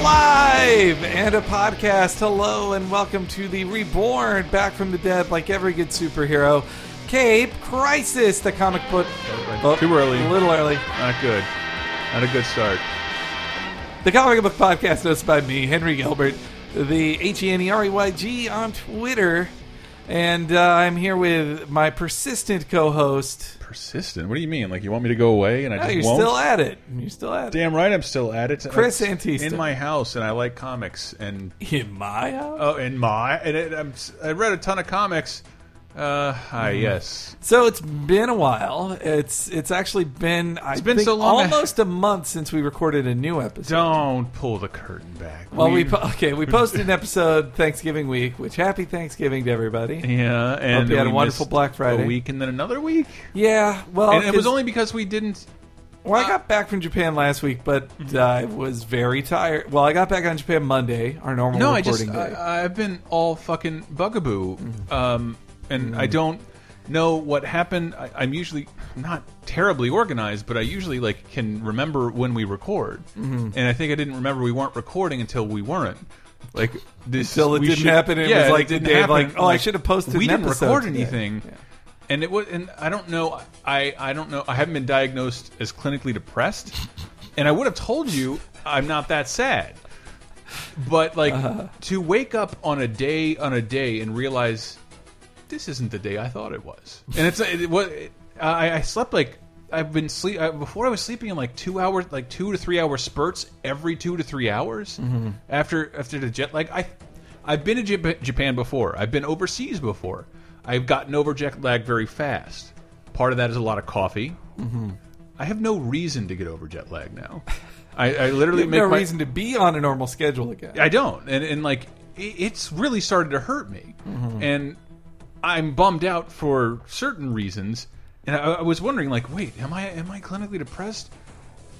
alive and a podcast. Hello and welcome to the Reborn, back from the dead like every good superhero. Cape Crisis, the comic book. Oh, Too early. A little early. Not good. Not a good start. The comic book podcast hosted by me, Henry Gilbert, the H E N E R E Y G on Twitter. And uh, I'm here with my persistent co host. Persistent. What do you mean? Like you want me to go away and I Oh, just you're won't? still at it. You're still at it. Damn right, I'm still at it. Chris It's Antista. in my house, and I like comics. And In my house? oh, in my and it, I'm, I read a ton of comics. Uh, hi, Mm-hmm. yes. So it's been a while. It's it's actually been I been think so long. almost a month since we recorded a new episode. Don't pull the curtain back. Well, we, po- okay we posted an episode Thanksgiving week, which happy Thanksgiving to everybody. yeah, and Hope you had we a wonderful Black Friday. A week and then another week, Yeah, well, and it was only because we didn't. well, I got back from Japan last week, but Mm-hmm. I was very tired. Well, I got back on Japan Monday, our normal No, I just. I, I've been all fucking bugaboo, Mm-hmm. um, and I don't know what happened. I, I'm usually not terribly organized, but I usually like can remember when we record, Mm-hmm. and I think I didn't remember we weren't recording until we weren't. Like this, Until it didn't should- happen, it yeah, was like didn't the day of, happen. like, oh, I should have posted We didn't record today. anything. Yeah. And it was, and I don't know. I I don't know. I haven't been diagnosed as clinically depressed, and I would have told you I'm not that sad. But like Uh-huh. to wake up on a day on a day and realize this isn't the day I thought it was, and it's it, was I, I slept like I've been sleep I, before I was sleeping in like two hours, like two to three hour spurts every two to three hours Mm-hmm. after after the jet lag. I I've been to Jap- Japan before. I've been overseas before. I've gotten over jet lag very fast. Part of that is a lot of coffee. Mm-hmm. I have no reason to get over jet lag now. I, I literally make no my, reason to be on a normal schedule again. I don't, and and like it, it's really started to hurt me, and I'm bummed out for certain reasons. And I, I was wondering, like, wait, am I am I clinically depressed?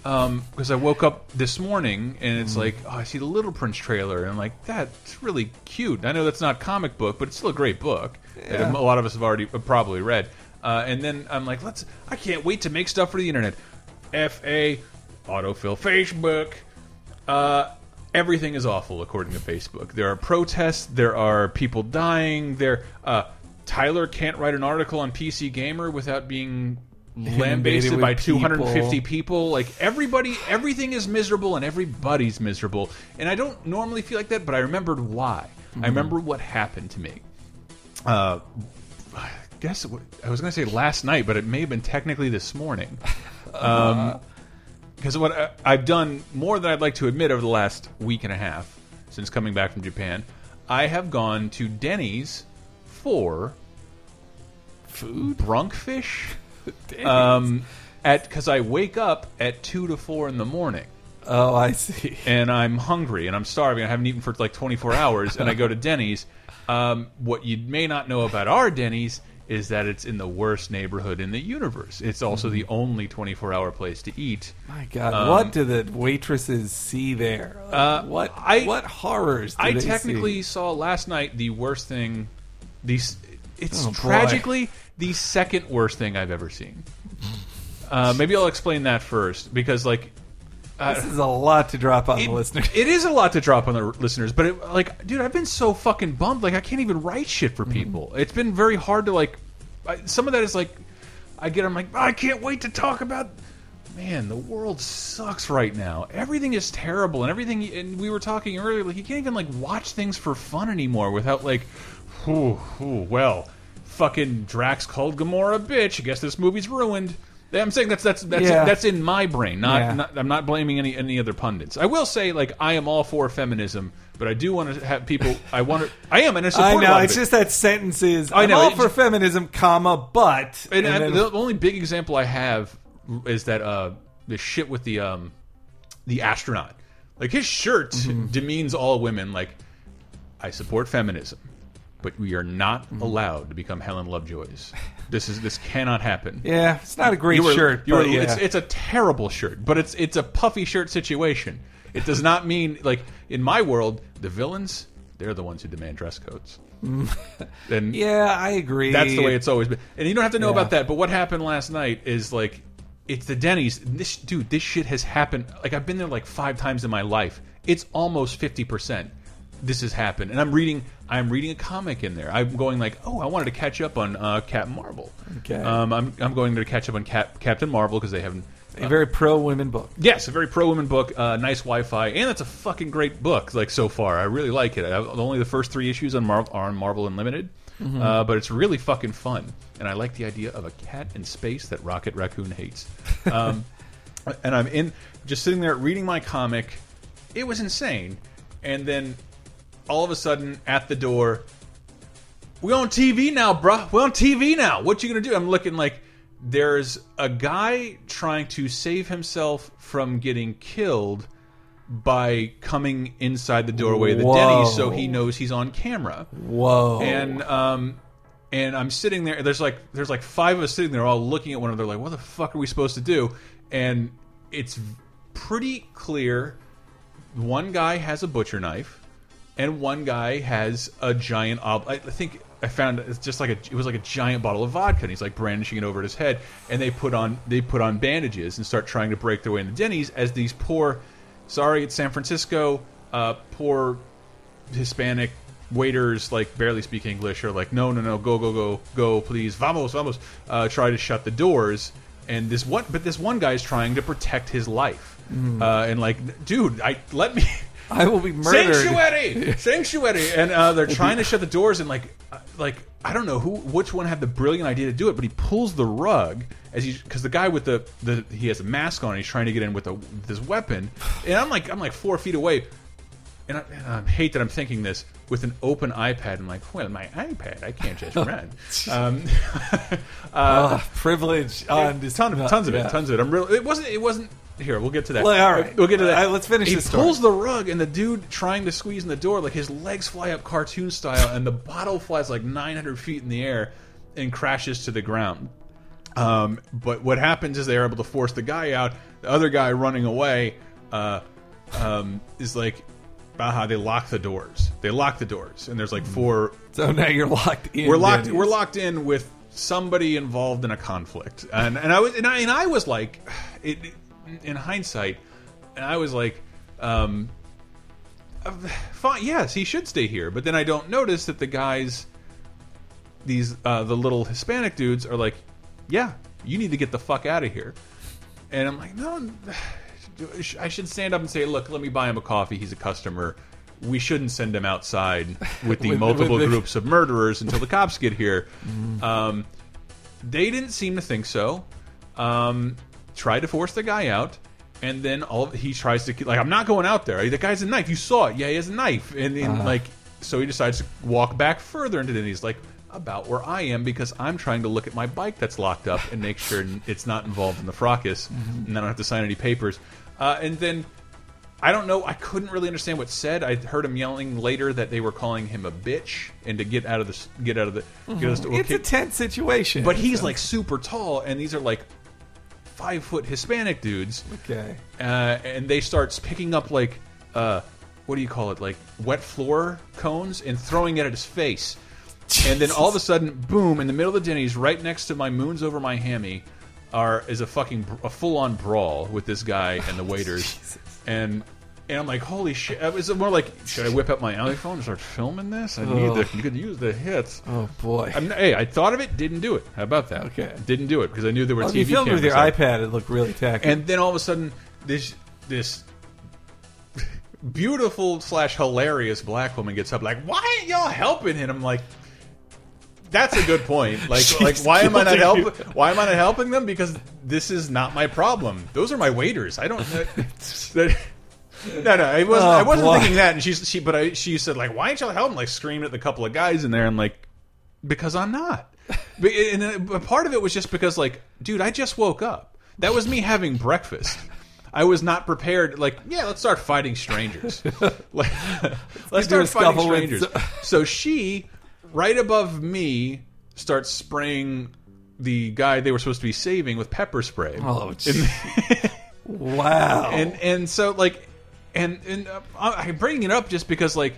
Um, because I woke up this morning and it's like, oh, I see the Little Prince trailer, and I'm like, that's really cute. I know that's not comic book, but it's still a great book. that a lot of us have already uh, probably read. Uh, and then I'm like, let's. I can't wait to make stuff for the internet. F A autofill Facebook. Uh, everything is awful according to Facebook. There are protests. There are people dying. There, uh, Tyler can't write an article on PC Gamer without being lambasted by 250 people. people. Like everybody, everything is miserable and everybody's miserable. And I don't normally feel like that, but I remembered why. I remember what happened to me. Uh, I guess it, wa- I was going to say last night, but it may have been technically this morning. Um, because what I, I've done more than I'd like to admit over the last week and a half since coming back from Japan, I have gone to Denny's for food brunkfish. Um, at because I wake up at two to four in the morning oh, I see. and I'm hungry and I'm starving. I haven't eaten for like 24 hours, and I go to Denny's. Um, what you may not know about our Denny's is that it's in the worst neighborhood in the universe. It's also the only 24 hour place to eat. My God, Um, what do the waitresses see there? Uh, what I- what horrors? Do I technically see? saw last night the worst thing. These it's Oh, boy. tragically the second worst thing I've ever seen. Uh, maybe I'll explain that first because like. Uh, This is a lot to drop on it, the listeners. it is a lot to drop on the listeners, but it, like, dude, I've been so fucking bummed. Like, I can't even write shit Mm-hmm. for people. It's been very hard to like. I, some of that is like, I get. I'm like, I can't wait to talk about. Man, the world sucks right now. Everything is terrible, and everything. And we were talking earlier, like, you can't even like watch things for fun anymore without like, whew, whew, well, fucking Drax called Gamora a bitch. I guess this movie's ruined. I'm saying that's that's that's Yeah. that's in my brain. Not, Yeah. not I'm not blaming any any other pundits. I will say like I am all for feminism, but I do want to have people. I want to. I am, and I support I a know it's it. just that sentence is. I I'm know, all for just- feminism, comma, but And, and I- then- the only big example I have is that uh, the shit with the um, the astronaut. Like his shirt Mm-hmm. demeans all women. Like I support feminism, but we are not Mm-hmm. allowed to become Helen Lovejoys. This is this cannot happen. yeah, it's not a great You were- shirt. you but yeah. it's, it's a terrible shirt, but it's it's a puffy shirt situation. It does not mean like in my world, the villains they're the ones who demand dress codes. and yeah, I agree. that's the way it's always been. And you don't have to know Yeah. about that. But what happened last night is like, it's the Denny's. This dude, this shit has happened. Like I've been there like five times in my life. it's almost fifty percent. This has happened, and I'm reading. I'm reading a comic in there. I'm going like, oh, I wanted to catch up on uh, Captain Marvel. Okay. Um, I'm I'm going to catch up on Cap Captain Marvel because they haven't. A very pro women book. Yes, a very pro women book, uh, nice Wi-Fi, and it's a fucking great book. Like so far, I really like it. I, only the first three issues on Mar are on Marvel Unlimited, uh, but it's really fucking fun, and I like the idea of a cat in space that Rocket Raccoon hates. Um, and I'm in, just sitting there reading my comic. It was insane, and then all of a sudden, at the door, we on TV now, bruh. We on TV now. What you gonna do? I'm looking like there's a guy trying to save himself from getting killed by coming inside the doorway of the Whoa. Denny's so he knows he's on camera. Whoa. And um and I'm sitting there there's like there's like five of us sitting there all looking at one another like what the fuck are we supposed to do? And it's pretty clear one guy has a butcher knife and one guy has a giant ob I think I found it's just like a it was like a giant bottle of vodka and he's like brandishing it over his head. And they put on they put on bandages and start trying to break their way into Denny's as these poor sorry it's San Francisco uh poor Hispanic waiters like barely speak English are like no no no go go go go please vamos vamos uh, try to shut the doors. And this one but this one guy is trying to protect his life. Uh, and like dude I let me I will be murdered. sanctuary sanctuary and uh, they're trying to shut the doors and like uh, like I don't know who which one had the brilliant idea to do it but he pulls the rug as he because the guy with the the he has a mask on and he's trying to get in with, a, with his weapon and I'm like I'm like four feet away and I, and I hate that I'm thinking this with an open iPad. I'm like, well, my iPad, I can't just run. um, Ah, privilege on there's tons, of, tons of it, tons of it. I'm real. It wasn't. It wasn't. Here, we'll get to that. Well, all right. we'll get to that. Uh, let's finish He this story. pulls the rug, and the dude trying to squeeze in the door, like his legs fly up cartoon style, and the bottle flies like 900 feet in the air and crashes to the ground. Um, but what happens is they're able to force the guy out. The other guy running away uh, um, is like, aha, they lock the doors. They lock the doors, and there's like four. So now you're locked in. We're locked. Denny's. We're locked in with somebody involved in a conflict, and and I was and I, and I was like, it, in hindsight, and I was like, um, fine, yes, he should stay here. But then I don't notice that the guys, these uh, the little Hispanic dudes, are like, yeah, you need to get the fuck out of here. And I'm like, no, I should stand up and say, look, let me buy him a coffee. He's a customer. We shouldn't send him outside with the With- multiple with the- groups of murderers until the cops get here. Um, they didn't seem to think so. Um, tried to force the guy out, and then all he tries to like, I'm not going out there. The guy's a knife. You saw it. Yeah, he has a knife, and, and uh-huh. like, so he decides to walk back further into. Then he's like, about where I am because I'm trying to look at my bike that's locked up and make sure it's not involved in the fracas, mm-hmm. and I don't have to sign any papers. Uh, and then I don't know. I couldn't really understand what's said. I heard him yelling later that they were calling him a bitch and to get out of the get out of the. Get us mm-hmm. to, It's okay. a tense situation. But he's like super tall, and these are like five foot Hispanic dudes, okay. uh, and they start picking up like uh, what do you call it, like wet floor cones, and throwing it at his face. And then all of a sudden, boom! In the middle of the Denny's, right next to my moons over my hammy, are is a fucking a full on brawl with this guy and the waiters, Jesus. and. And I'm like, holy shit! Is it more like, should I whip up my iPhone and start filming this? I need the, you could use the hits. Oh boy. I'm, hey, I thought of it, didn't do it. How about that? Okay. didn't do it because I knew there were Well, TV if you filmed with your out. iPad, it looked really tacky. And then all of a sudden, this this beautiful slash hilarious black woman gets up, like, "Why ain't y'all helping him?" I'm like, "That's a good point. Like, like why am I not helping? Why am I not helping them? Because this is not my problem. Those are my waiters. I don't." that- no, no, I wasn't. Oh, I wasn't boy. thinking that. And she's she, but I, she said like, "Why ain't y'all helping?" Like screaming at the couple of guys in there, and like, because I'm not. But, and but part of it was just because, like, dude, I just woke up. That was me having breakfast. I was not prepared. Like, yeah, let's start fighting strangers. like, let's do a start fighting strangers. so she, right above me, starts spraying the guy they were supposed to be saving with pepper spray. oh, And- wow. and and so like and and uh, I- I'm bringing it up just because like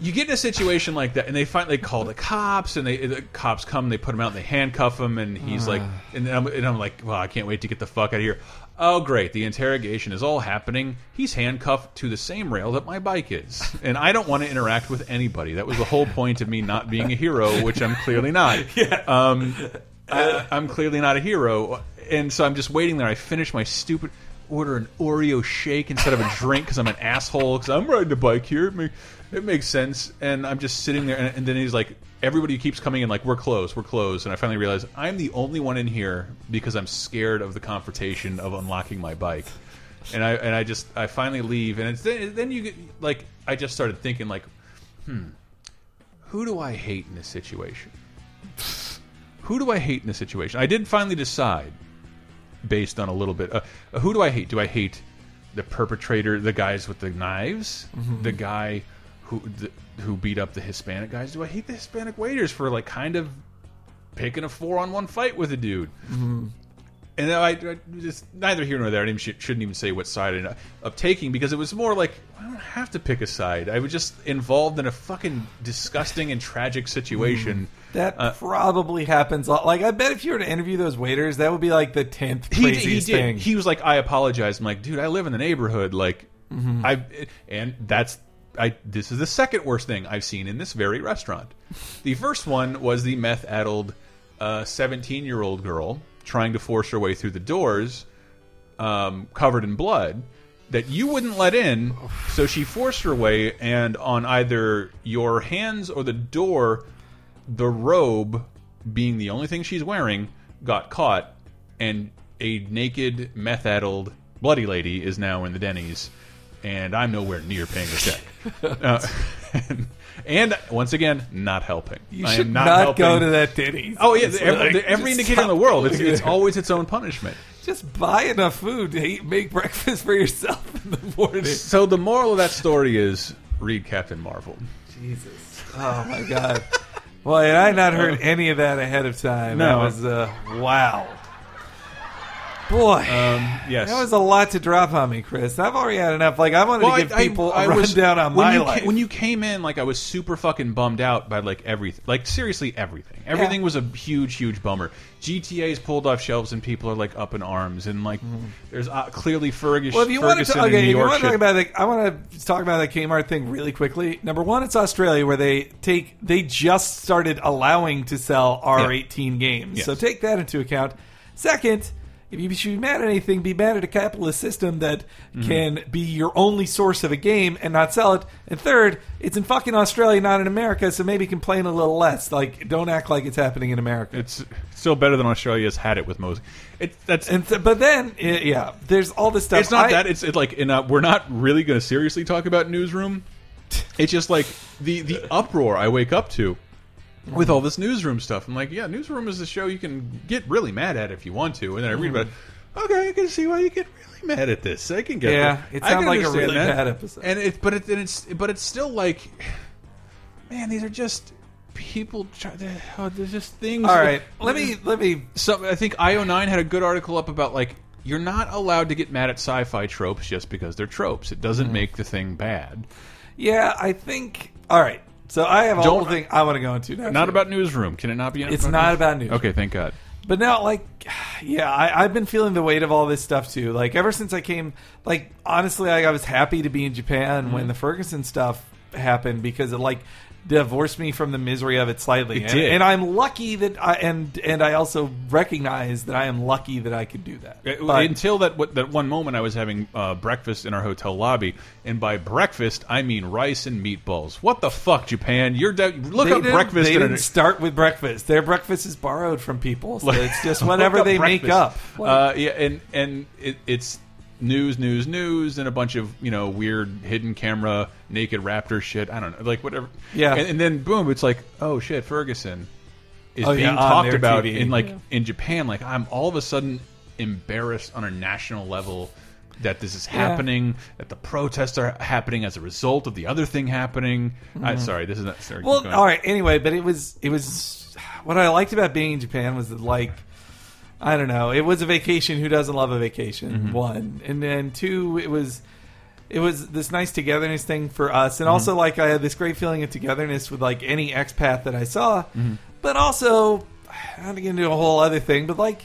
you get in a situation like that and they finally call the cops and they the cops come they put him out and they handcuff him and he's like and I'm, and I'm like well I can't wait to get the fuck out of here Oh, great. The interrogation is all happening. He's handcuffed to the same rail that my bike is. And I don't want to interact with anybody. That was the whole point of me not being a hero, which I'm clearly not. Yeah. Um, I, I'm clearly not a hero. And so I'm just waiting there. I finish my stupid order an Oreo shake instead of a drink because I'm an asshole because I'm riding a bike here. It, make, it makes sense. And I'm just sitting there. And, and then he's like, everybody keeps coming in like, we're closed, we're closed. And I finally realize I'm the only one in here because I'm scared of the confrontation of unlocking my bike. And I and I just I finally leave, and it's then, then you get like I just started thinking like, hmm, who do I hate in this situation? Who do I hate in this situation? I did finally decide, based on a little bit. Uh, who do I hate? Do I hate the perpetrator, the guys with the knives, Mm-hmm. the guy who the, who beat up the Hispanic guys? Do I hate the Hispanic waiters for like kind of picking a four-on-one fight with a dude? Mm-hmm. And I, I just neither here nor there. I didn't, shouldn't even say what side I- of taking because it was more like I don't have to pick a side. I was just involved in a fucking disgusting and tragic situation. That Uh, probably happens. a lot. Like, I bet if you were to interview those waiters, that would be like the tenth he, craziest he did. thing. He was like, "I apologize." I'm like, "Dude, I live in the neighborhood. Like, Mm-hmm. I and that's I. This is the second worst thing I've seen in this very restaurant. The first one was the meth-addled 17-year-old girl trying to force her way through the doors, um, covered in blood. That you wouldn't let in, so she forced her way, and on either your hands or the door, the robe being the only thing she's wearing got caught and a naked meth-addled bloody lady is now in the denny's and i'm nowhere near paying a check uh, and, and once again not helping you I should am not, not, helping. go to that Denny's. oh yeah every, like, every indicator in the world it's, it's always its own punishment just buy enough food to eat, make breakfast for yourself in the morning. so the moral of that story is read captain marvel Jesus. Oh my God. And I had not heard any of that ahead of time. No. That was uh, wow. Boy, um, yes that was a lot to drop on me, Chris. I've already had enough. Like I wanted Well, to give I- I- people I a was- rundown on when my life. Came, when you came in, like I was super fucking bummed out by like everything, like seriously everything. Everything was a huge, huge bummer. GTA's pulled off shelves and people are like up in arms, and like there's uh, clearly Fergus. Well, if you want to, talk, okay, if you York want to talk about it, I want to talk about that Kmart thing really quickly. Number one, it's Australia where they take they just started allowing to sell R18 games, Yes. so take that into account. Second. If you should be mad at anything, be mad at a capitalist system that Mm-hmm. can be your only source of a game and not sell it. And third, it's in fucking Australia, not in America, so maybe complain a little less. Like, don't act like it's happening in America. it's still better than Australia's had it with most. It that's. And th- but then, i- yeah, there's all this stuff. it's not I- that. It's it like in a, we're not really going to seriously talk about newsroom. It's just like the the uproar I wake up to with all this newsroom stuff. I'm like, yeah, newsroom is a show you can get really mad at if you want to, and then I read about. it. Okay, I can see why you get really mad at this. I can get. Yeah, that. it sounds like a really that. bad episode. And it, but it, and it's, but it's still like, man, these are just people. Try, they're, oh, there's just things. all right, let me let me. So I think IO9 had a good article up about like you're not allowed to get mad at sci-fi tropes just because they're tropes. It doesn't Mm-hmm. make the thing bad. Yeah, I think. All right, so I have a Don't- whole thing I want to go into. Not about newsroom. Can it not be? It's not about news. Okay, thank God. But now, like, yeah, I, I've been feeling the weight of all this stuff too. Like, ever since I came, like, honestly, like, I was happy to be in Japan Mm-hmm. when the Ferguson stuff happened because it, like, divorced me from the misery of it slightly. It and, did. and I'm lucky that I and and I also recognize that I am lucky that I could do that. Uh, But- Until that what- that one moment, I was having uh, breakfast in our hotel lobby, and by breakfast I mean rice and meatballs. What the fuck, Japan? You're look at breakfast. They didn't start with breakfast. Their breakfast is borrowed from people, so it's just whatever they make up. Uh, yeah, and and it, it's news, news, news, and a bunch of you know weird hidden camera, naked raptor shit. I don't know, like whatever. Yeah. and, and then boom, it's like, oh shit, Ferguson is Oh, being yeah, talked about TV. in like Yeah. in Japan. Like I'm all of a sudden embarrassed on a national level. That this is Yeah. happening, that the protests are happening as a result of the other thing happening. I, sorry, this is not. Sorry, Mm-hmm. Well, all right. Anyway, but it was it was what I liked about being in Japan was that like I don't know, it was a vacation. Who doesn't love a vacation? Mm-hmm. One, and then two, it was it was this nice togetherness thing for us, Mm-hmm. and also like I had this great feeling of togetherness with like any expat that I saw, Mm-hmm. but also I don't get into a whole other thing, but like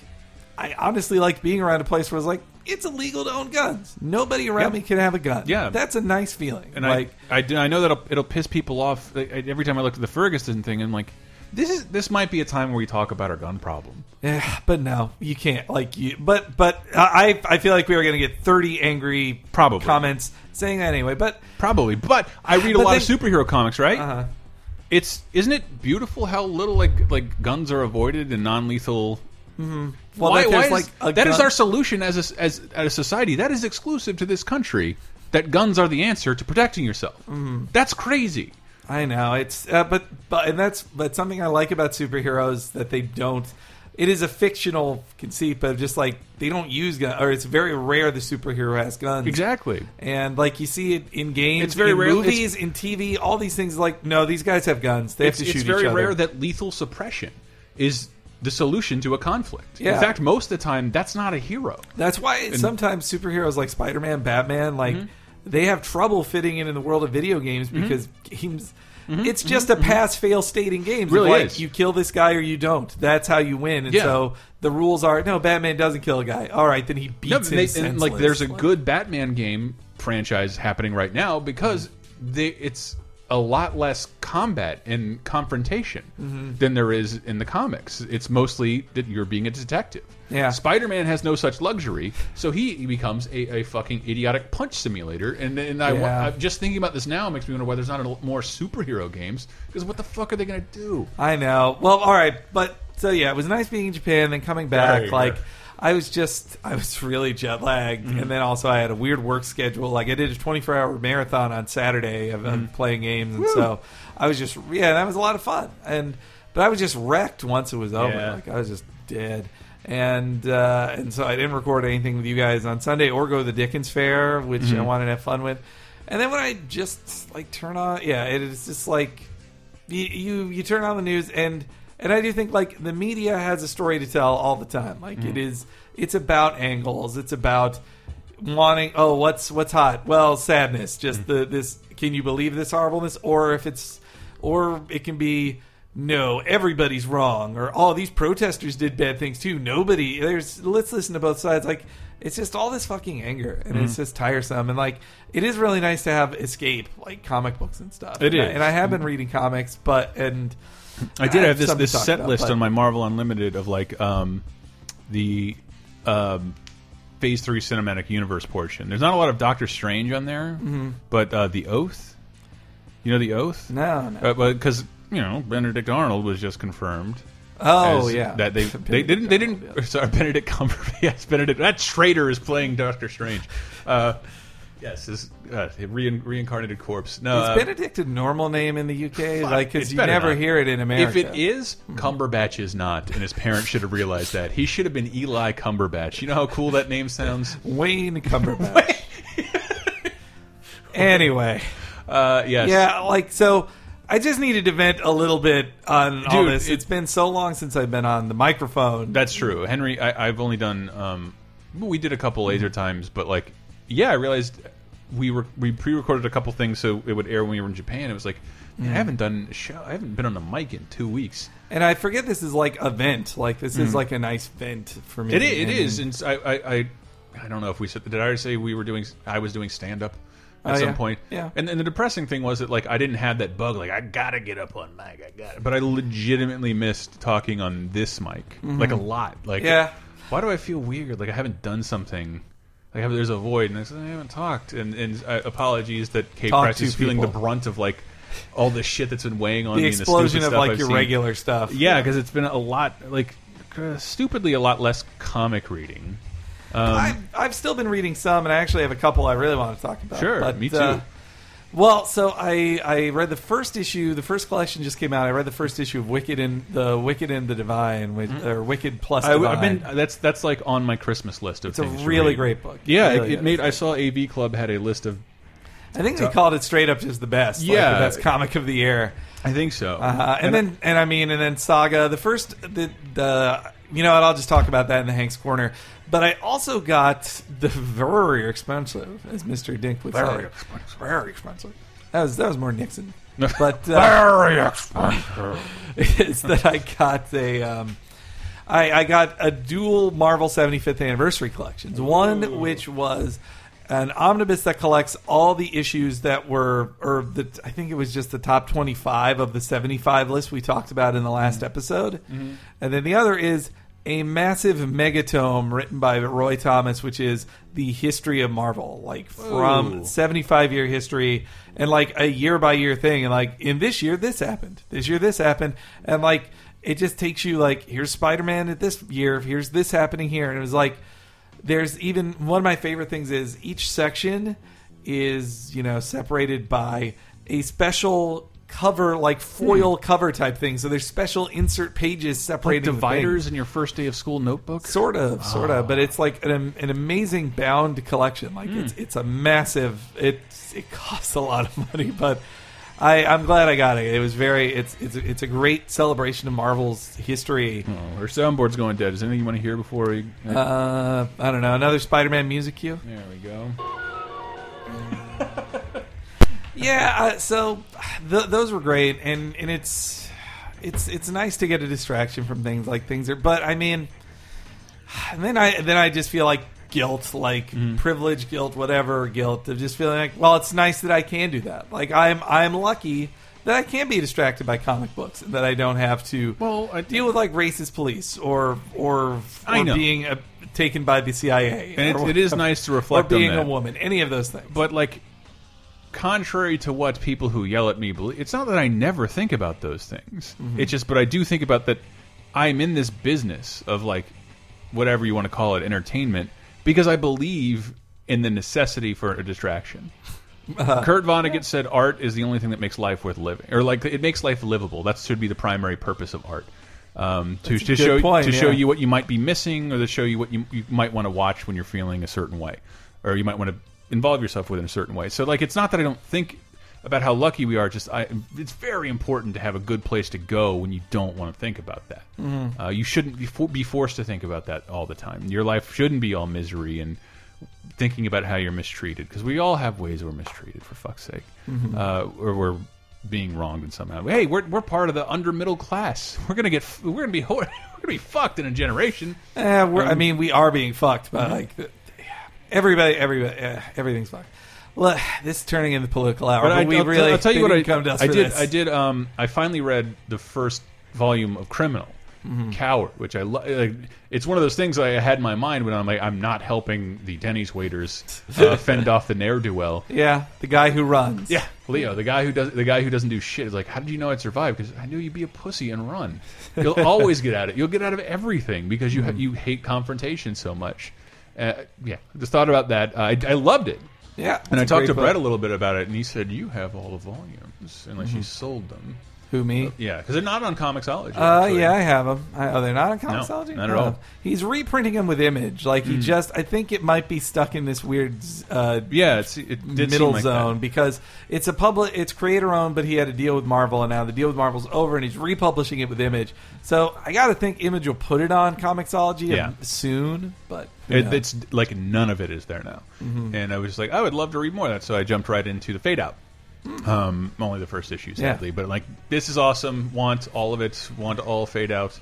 I honestly liked being around a place where I was like. it's illegal to own guns. Nobody around Yeah. me can have a gun. Yeah. that's a nice feeling. And like, I, I, do- I know that it'll, it'll piss people off like, every time I look at the Ferguson thing. I'm like, this is this might be a time where we talk about our gun problem. Yeah, but no, you can't. Like you, but but I I feel like we are going to get thirty angry Probably. comments saying that anyway. But Probably, but I read a But lot they- of superhero comics, right? uh, It's isn't it beautiful how little like like guns are avoided and non-lethal. well, why, why is, like that is our solution as a, as as a society. That is exclusive to this country. That guns are the answer to protecting yourself. Mm-hmm. That's crazy. I know it's, uh, but but and that's but something I like about superheroes that they don't. It is a fictional conceit, but just like they don't use guns, or it's very rare the superhero has guns. Exactly. And like you see it in games, It's very in rare- movies, in TV, all these things. Like no, these guys have guns. They have to it's shoot very each other. rare that lethal suppression is the solution to a conflict. Yeah. In fact, most of the time, that's not a hero. That's why sometimes superheroes like Spider Man, Batman, like Mm-hmm. They have trouble fitting in in the world of video games mm-hmm. because games. Mm-hmm. It's mm-hmm. just a mm-hmm. pass fail state in games. Really like is. you kill this guy or you don't. That's how you win. And Yeah. so the rules are no, Batman doesn't kill a guy. All right, then he beats No, him. they- and, like there's a good Batman game franchise happening right now because they it's a lot less combat and confrontation Mm-hmm. than there is in the comics. It's mostly that you're being a detective. Yeah. Spider-Man has no such luxury, so he becomes a, a fucking idiotic punch simulator. And and I, Yeah. I'm just thinking about this now makes me wonder why there's not a, more superhero games because what the fuck are they gonna do? I know. Well, all right, but so yeah, it was nice being in Japan. Then coming back, Yeah, like. I was just, I was really jet lagged, Mm-hmm. and then also I had a weird work schedule. Like I did a 24 hour marathon on Saturday of, Mm-hmm. playing games, and so I was just, yeah, that was a lot of fun. And but I was just wrecked once it was over. Yeah. Like I was just dead. And uh, and so I didn't record anything with you guys on Sunday or go to the Dickens Fair, which Mm-hmm. I wanted to have fun with. And then when I just like turn on, yeah, it is just like you, you you turn on the news and and I do think like the media has a story to tell all the time. Like Mm-hmm. it is it's about angles. It's about wanting oh what's what's hot? Well, sadness. Just Mm-hmm. the this can you believe this horribleness or if it's or it can be no, everybody's wrong or oh these protesters did bad things too. Nobody there's let's listen to both sides like it's just all this fucking anger and Mm-hmm. it's just tiresome and like it is really nice to have escape like comic books and stuff. It and I, and I have been reading comics, but and I did have this this set about, list but- on my Marvel Unlimited of like um, the um, Phase Three cinematic universe portion. There's not a lot of Doctor Strange on there, Mm-hmm. but uh, the Oath. You know the Oath? no, no. Because you know Benedict Arnold was just confirmed. oh yeah, that they they didn't they didn't sorry Benedict Cumberbatch yes Benedict that traitor is playing Doctor Strange. Uh, yes, his uh, re reincarnated corpse. No, Is uh, Benedict a normal name in the UK? Like, because you never not. hear it in America. If it is, Cumberbatch is not, and his parents should have realized that. He should have been Eli Cumberbatch. You know how cool that name sounds? Wayne Cumberbatch. anyway, Uh, yes. yeah, like so. I just needed to vent a little bit on all this. it- It's been so long since I've been on the microphone. That's true. Henry, I, I've only done, um, we did a couple laser times, but like, yeah, I realized we were, we pre-recorded a couple things so it would air when we were in Japan. It was like, man, I haven't done a show, I haven't been on the mic in two weeks. and I forget this is like a vent. Like this is like a nice vent for me. It is. It And- is, and I, I, I, I don't know if we said. Did I already say we were doing? I was doing stand up at Oh, some yeah. point. Yeah. And, and the depressing thing was that like I didn't have that bug. Like I gotta get up on mic. I got it. But I legitimately missed talking on this mic like a lot. Like Mm-hmm. Yeah. Why do I feel weird? Like I haven't done something. Like there's a void, and I, said, I haven't talked. And, and uh, apologies that Kate Talk Price is feeling the people. brunt of like all the shit that's been weighing on the me. explosion and the of stuff like I've your seen. regular stuff. Yeah, because it's been a lot like uh, stupidly a lot less comic reading. Um, I've, I've still been reading some, and I actually have a couple I really want to talk about. Sure, but, me too. uh, well, so I I read the first issue. The first collection just came out. I read the first issue of Wicked and the Wicked and the Divine, with, or Wicked plus Mm-hmm. I, Divine. have been that's that's like on my Christmas list of it's a things. to really read. great book. Yeah, Really it, it made. I saw AV Club had a list of. I think they called it straight up just the best. like, Yeah. the best comic of the year. I think so. Uh, and, then and I mean and then Saga. The first the the you know what? I'll just talk about that in the Hank's corner. But I also got the very expensive, as Mister Dink would Very say, expensive. very expensive. That was that was more Nixon. But uh, very expensive. is that I got a um, I, I got a dual Marvel 75th anniversary collections. One which was an omnibus that collects all the issues that were, or the I think it was just the top 25 of the 75 list we talked about in the last mm-hmm. episode, mm-hmm. and then the other is a massive megatome written by Roy Thomas, which is the history of Marvel, like from Ooh. 75 year history and like a year by year thing. And like in this year, this happened. This year, this happened. And like it just takes you like, here's Spider Man at this year, here's this happening here. And it was like, there's even one of my favorite things is each section is, you know, separated by a special cover like foil cover type thing so there's special insert pages Hmm. Like separating the dividers in your first day of school notebook. Sort of, sort of, but it's like an, an amazing bound collection. Like it's it's a massive. It's it costs a lot of money, but I I'm glad I got it. It was very. It's it's it's a great celebration of Marvel's history. Oh, our soundboard's going dead. Is there anything you want to hear before we? Uh, I don't know. Another Spider-Man music cue. there we go. Yeah. Uh, so th- those were great, and and it's it's it's nice to get a distraction from things like things are. But I mean, and then I then I just feel like guilt, like privilege, guilt, whatever guilt of just feeling like, well, it's nice that I can do that. Like I'm I'm lucky that I can be distracted by comic books and that I don't have to Well, I- deal with like racist police or or, I or know. being uh taken by the CIA. And or it, it is nice to or reflect being on that. a woman. Any of those things. But like, contrary to what people who yell at me believe, it's not that I never think about those things. Mm-hmm. It's just, but I do think about that. I'm in this business of like, whatever you want to call it, entertainment, because I believe in the necessity for a distraction. Uh-huh. Kurt Vonnegut said art is the only thing that makes life worth living, or like it makes life livable. That should be the primary purpose of art. Um, to to show point, to show you what you might be missing, or to show you what you, you might want to watch when you're feeling a certain way, or you might want to involve yourself with in a certain way. So like, it's not that I don't think about how lucky we are. Just I, it's very important to have a good place to go when you don't want to think about that. Mm-hmm. Uh, you shouldn't be, for, be forced to think about that all the time. Your life shouldn't be all misery and thinking about how you're mistreated because we all have ways we're mistreated for fuck's sake, Mm-hmm. uh, or we're being wronged in somehow. Hey, we're we're part of the under middle class. We're gonna get we're gonna be we're gonna be fucked in a generation. Eh, we're, I Um, mean, we are being fucked, but like everybody, everybody, uh, everything's fucked. Well, this is turning into political hour, but, I, we I'll, really. I'll tell you what I, come to us I did. this. I did. Um, I finally read the first volume of Criminal. Mm-hmm. Coward, which I lo- like, it's one of those things I had in my mind when I'm like I'm not helping the Denny's waiters uh, fend off the ne'er do well. Yeah, the guy who runs. Yeah, Leo, the guy who does the guy who doesn't do shit is like, how did you know I'd survive? Because I knew you'd be a pussy and run. You'll always get at it. You'll get out of everything because you ha you hate confrontation so much. Uh, yeah, just thought about that. Uh, I, I loved it, yeah. and I talked to book. Brett a little bit about it, and he said you have all the volumes unless Mm-hmm. you sold them. Who me? Yeah, because they're not on Comixology. Uh, actually. yeah, I have them. I, oh, they're not on Comixology. not at all. Hmm. He's reprinting them with Image. Like he just, I think it might be stuck in this weird uh, yeah. It's, it did middle seem like zone because it's a public, it's creator owned, but he had a deal with Marvel, and now the deal with Marvel's over, and he's republishing it with Image. So I got to think Image will put it on Comixology Yeah. soon, but who It, knows? it's like none of it is there now, Mm-hmm. and I was like, I would love to read more of that. So I jumped right into the Fade Out. Um, only the first issue, Mm. Yeah. sadly, but like this is awesome. Want all of it. Want all Fade Out.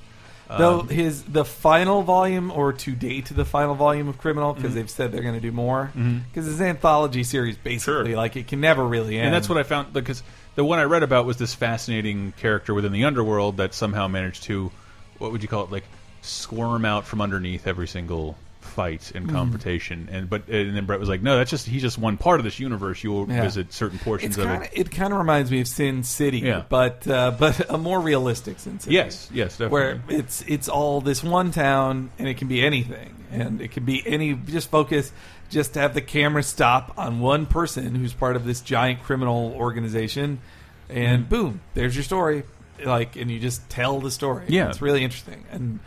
Though Um, his the final volume or to date the final volume of Criminal because Mm-hmm. they've said they're going to do more because it's an anthology series basically Sure. like it can never really end and that's what I found because the one I read about was this fascinating character within the underworld that somehow managed to, what would you call it, like squirm out from underneath every single fight Mm-hmm. and confrontation. And but and then Brett was like, no, that's just he's just one part of this universe. You will Yeah. visit certain portions of kind it. of it kind of reminds me of Sin City Yeah. but uh, but a more realistic Sin City Yes, yes, definitely. where it's it's all this one town and it can be anything and it can be any just focus just to have the camera stop on one person who's part of this giant criminal organization and Mm-hmm. boom there's your story like and you just tell the story Yeah. it's really interesting and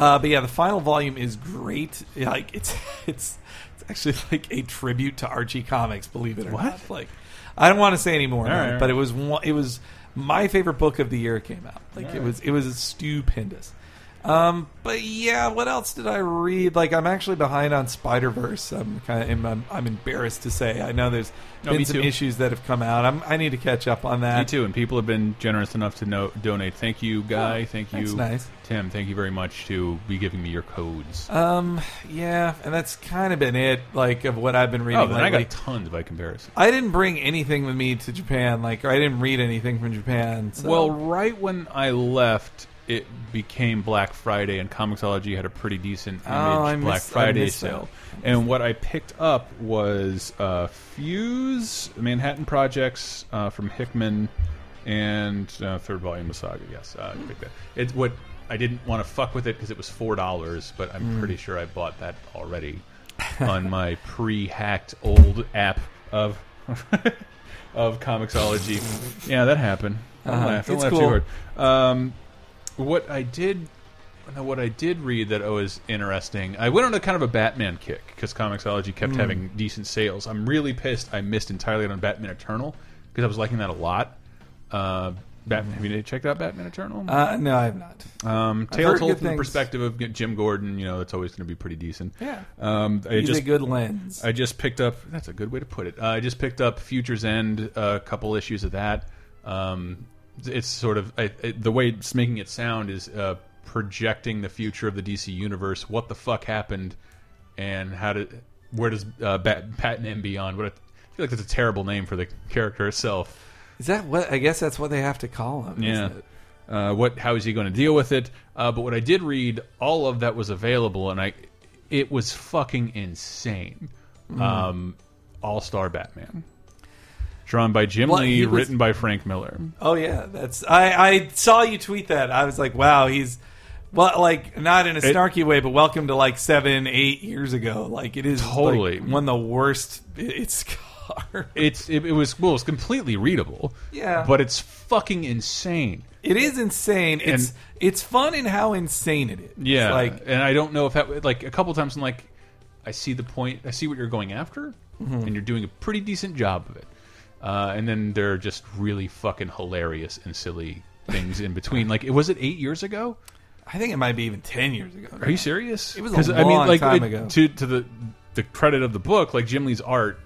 uh, but yeah the final volume is great like it's it's it's actually like a tribute to Archie comics believe it or What? not like I don't want to say any more All right, but it was one, it was my favorite book of the year it came out. Like it was it was stupendous. Um, but yeah, what else did I read? Like, I'm actually behind on Spider Verse. I'm kind of I'm, I'm embarrassed to say. I know there's No, been some too. issues that have come out. I'm, I need to catch up on that. Me too, and people have been generous enough to no donate. Thank you, Guy. Thank you, that's nice. Tim. Thank you very much to be giving me your codes. Um, yeah, and that's kind of been it. Like of what I've been reading oh, then I got tons by comparison. I didn't bring anything with me to Japan. Like, or I didn't read anything from Japan. So. Well, right when I left, it became Black Friday, and Comixology had a pretty decent image Oh, Black missed- Friday sale. And what I picked up was uh, Fuse, Manhattan Projects uh, from Hickman, and uh, third volume of Saga. Yes, uh, I picked that. It's what I didn't want to fuck with it because it was four dollars, but I'm Hmm. pretty sure I bought that already on my pre-hacked old app of of Comixology. yeah, that happened. Don't Uh-huh. laugh. Don't It's laugh cool. too hard. Um, what I did, no, what I did read that was interesting. I went on a kind of a Batman kick because Comixology kept Hmm. having decent sales. I'm really pissed. I missed entirely on Batman Eternal because I was liking that a lot. Uh, Batman, have you checked out Batman Eternal? uh, no, I have not. um, tale told from the perspective of Jim Gordon. You know, that's always going to be pretty decent. Yeah. Um, I He's just a good lens. I just picked up. That's a good way to put it. Uh, I just picked up Future's End, a couple issues of that. Um, it's sort of I, the way it's making it sound is uh, projecting the future of the DC universe. What the fuck happened, and how did where does uh, Bat, Patton and Beyond? What a, I feel like that's a terrible name for the character itself. Is that what? I guess that's what they have to call him. Yeah. Uh, what? How is he going to deal with it? Uh, but what I did read, all of that was available, and I, it was fucking insane. Hmm. Um, All Star Batman, drawn by Jim Well, Lee, was- written by Frank Miller. Oh yeah, that's. I I saw you tweet that. I was like, wow, he's. Well, like not in a snarky way, but welcome to like seven, eight years ago. Like it is like, Totally. one of the worst. It's. It's it, it was well, it's completely readable. Yeah. but it's fucking insane. It is insane. It's And- it's fun in how insane it is. Yeah, like and I don't know if that like a couple times I'm like, I see the point, I see what you're going after, Mm-hmm. and you're doing a pretty decent job of it. Uh, and then there are just really fucking hilarious and silly things in between. Like, it was it eight years ago? I think it might be even ten years ago. Are you serious? It was a long time it- ago. To to the the credit of the book, like Jim Lee's art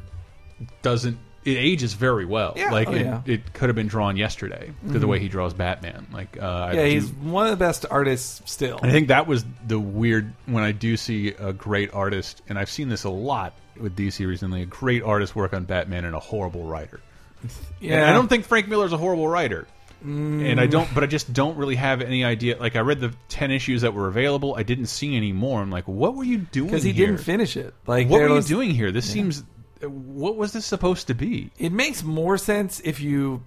doesn't it ages very well. Yeah, like oh, it, yeah. Mm-hmm. it could have been drawn yesterday to the way he draws Batman. Like, uh, Yeah, do- he's one of the best artists still. I think that was the weird when I do see a great artist, and I've seen this a lot with DC recently. A great artist work on Batman and a horrible writer. yeah, And I don't think Frank Miller's a horrible writer. And I don't, but I just don't really have any idea. Like I read the ten issues that were available. I didn't see any more. I'm like, what were you doing? because he here? didn't finish it. Like What were you doing here? This seems. What was this supposed to be? it makes more sense if you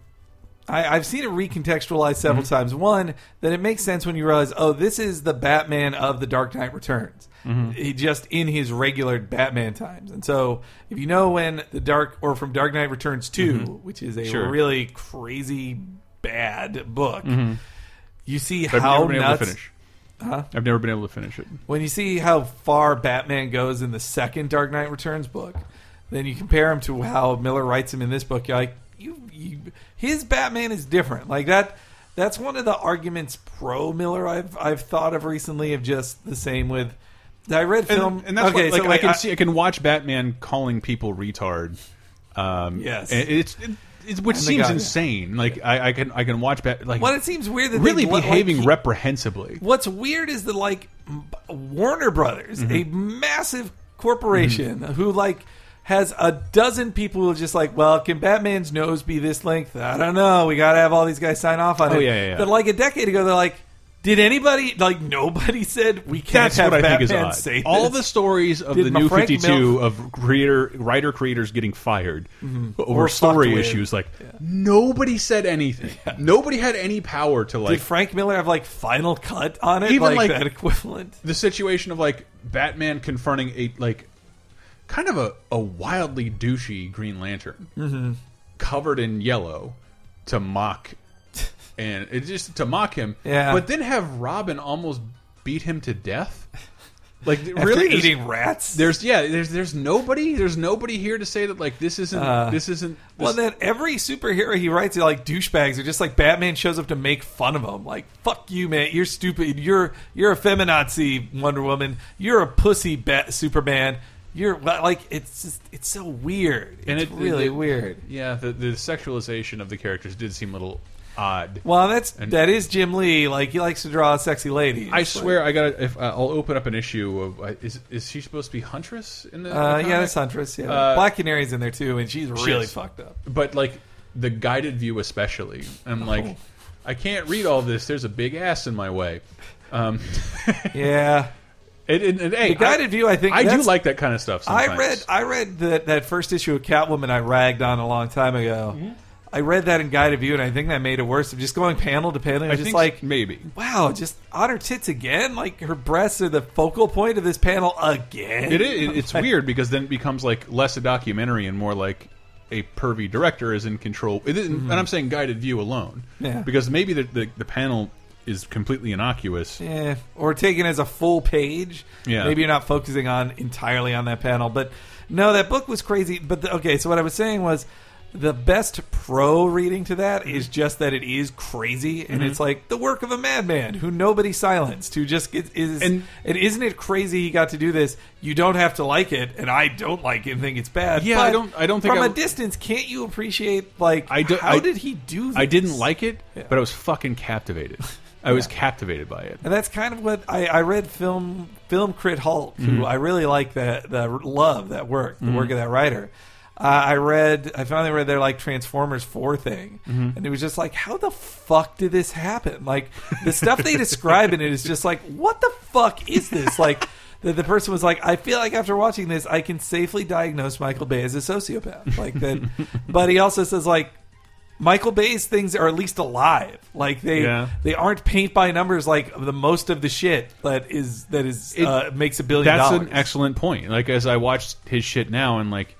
I, I've seen it recontextualized several Mm-hmm. times. One, that it makes sense when you realize, oh, this is the Batman of the Dark Knight Returns. Mm-hmm. He just in his regular Batman times. And so if you know when the Dark or from Dark Knight Returns 2, which is a Mm-hmm. Sure. really crazy bad book, you see Mm-hmm. I've how never been able nuts to finish. I've never been able to finish it. when you see how far Batman goes in the second Dark Knight Returns book, then you compare him to how Miller writes him in this book. You're like, you, you, his Batman is different. Like that. That's one of the arguments pro Miller I've I've thought of recently. Of just the same with. I read film, and, and that's okay. what, like, so I like, can see. I can watch Batman calling people retard. Um, Yes. it's it, it's which seems insane. Like I, I can I can watch Bat like Well, it seems weird that really they, like, behaving he- reprehensibly. What's weird is that like Warner Brothers, Mm-hmm. a massive corporation who like has a dozen people who are just like, well, can Batman's nose be this length? I don't know. We got to have all these guys sign off on Oh, it. yeah, yeah, yeah. But like a decade ago, they're like, did anybody like nobody said we can't That's have what I Batman think is odd. say All the stories of Did the new Frank Fifty Two Mil- of creator writer creators getting fired mm-hmm. over Or story issues, like nobody said anything. Nobody had any power to like Did Frank Miller have like final cut on it? Even, like, like- that equivalent. the situation of like Batman confronting a like kind of a, a wildly douchey Green Lantern Mm-hmm. covered in yellow to mock and it just to mock him Yeah. but then have Robin almost beat him to death Like really, eating rats. There's yeah, there's there's nobody, there's nobody here to say that like this isn't Uh, this isn't. Well, then every superhero he writes are like douchebags. Are just like Batman shows up to make fun of him. Like, fuck you, man. You're stupid. You're you're a feminazi Wonder Woman. You're a pussy bat Superman. You're like it's just it's so weird. It's and it really it- weird. Yeah, the the sexualization of the characters did seem a little odd. Well, that's And- that is Jim Lee. Like he likes to draw sexy ladies. I Like, swear, I got. If uh, I'll open up an issue of uh, is is she supposed to be Huntress in the? Uh, the yeah, that's Huntress. Yeah, Uh, Black Canary's in there too, and she's really is. fucked up. but like the guided view especially i'm like Oh. i can't read all this there's a big ass in my way um Yeah, and, and- and, hey, the guided I, view. I think I do like that kind of stuff I read I read that that first issue of Catwoman I ragged on a long time ago. Mm-hmm. I read that in Guided View, and I think that made it worse. Of just going panel to panel, i just like, maybe wow, just on her tits again. Like her breasts are the focal point of this panel again. it is it's weird because then it becomes like less a documentary and more like a pervy director is in control It isn't- and i'm saying guided view alone Mm-hmm. Yeah. because maybe the, the, the panel is completely innocuous Yeah, or taken as a full page. Yeah. maybe you're not focusing on entirely on that panel. But no, that book was crazy. But the, okay, so what I was saying was the best pro reading to that Mm-hmm. just that it is crazy, and it's like the work of a madman who nobody silenced, who just gets, is. And- And, isn't it crazy he got to do this? You don't have to like it, and I don't like it and think it's bad. Yeah, I don't- I don't think from I- a distance. Can't you appreciate like I do- how I- did he do? this? i didn't like it but i was fucking captivated i was captivated by it And that's kind of what I, I read. Film Film Crit Hulk, Mm-hmm. who I really like that the love that work, the work of that writer. Uh, I read. I finally read their like Transformers Four thing, Mm-hmm. and it was just like, how the fuck did this happen? Like the stuff they describe in it is just like, what the fuck is this? Like. The, the person was like, I feel like after watching this, I can safely diagnose Michael Bay as a sociopath. Like that, but he also says like, Michael Bay's things are at least alive. Like they Yeah. they aren't paint by numbers like the most of the shit that is that is It- uh, makes a billion That's dollars. an excellent point. Like as I watched his shit now, and like,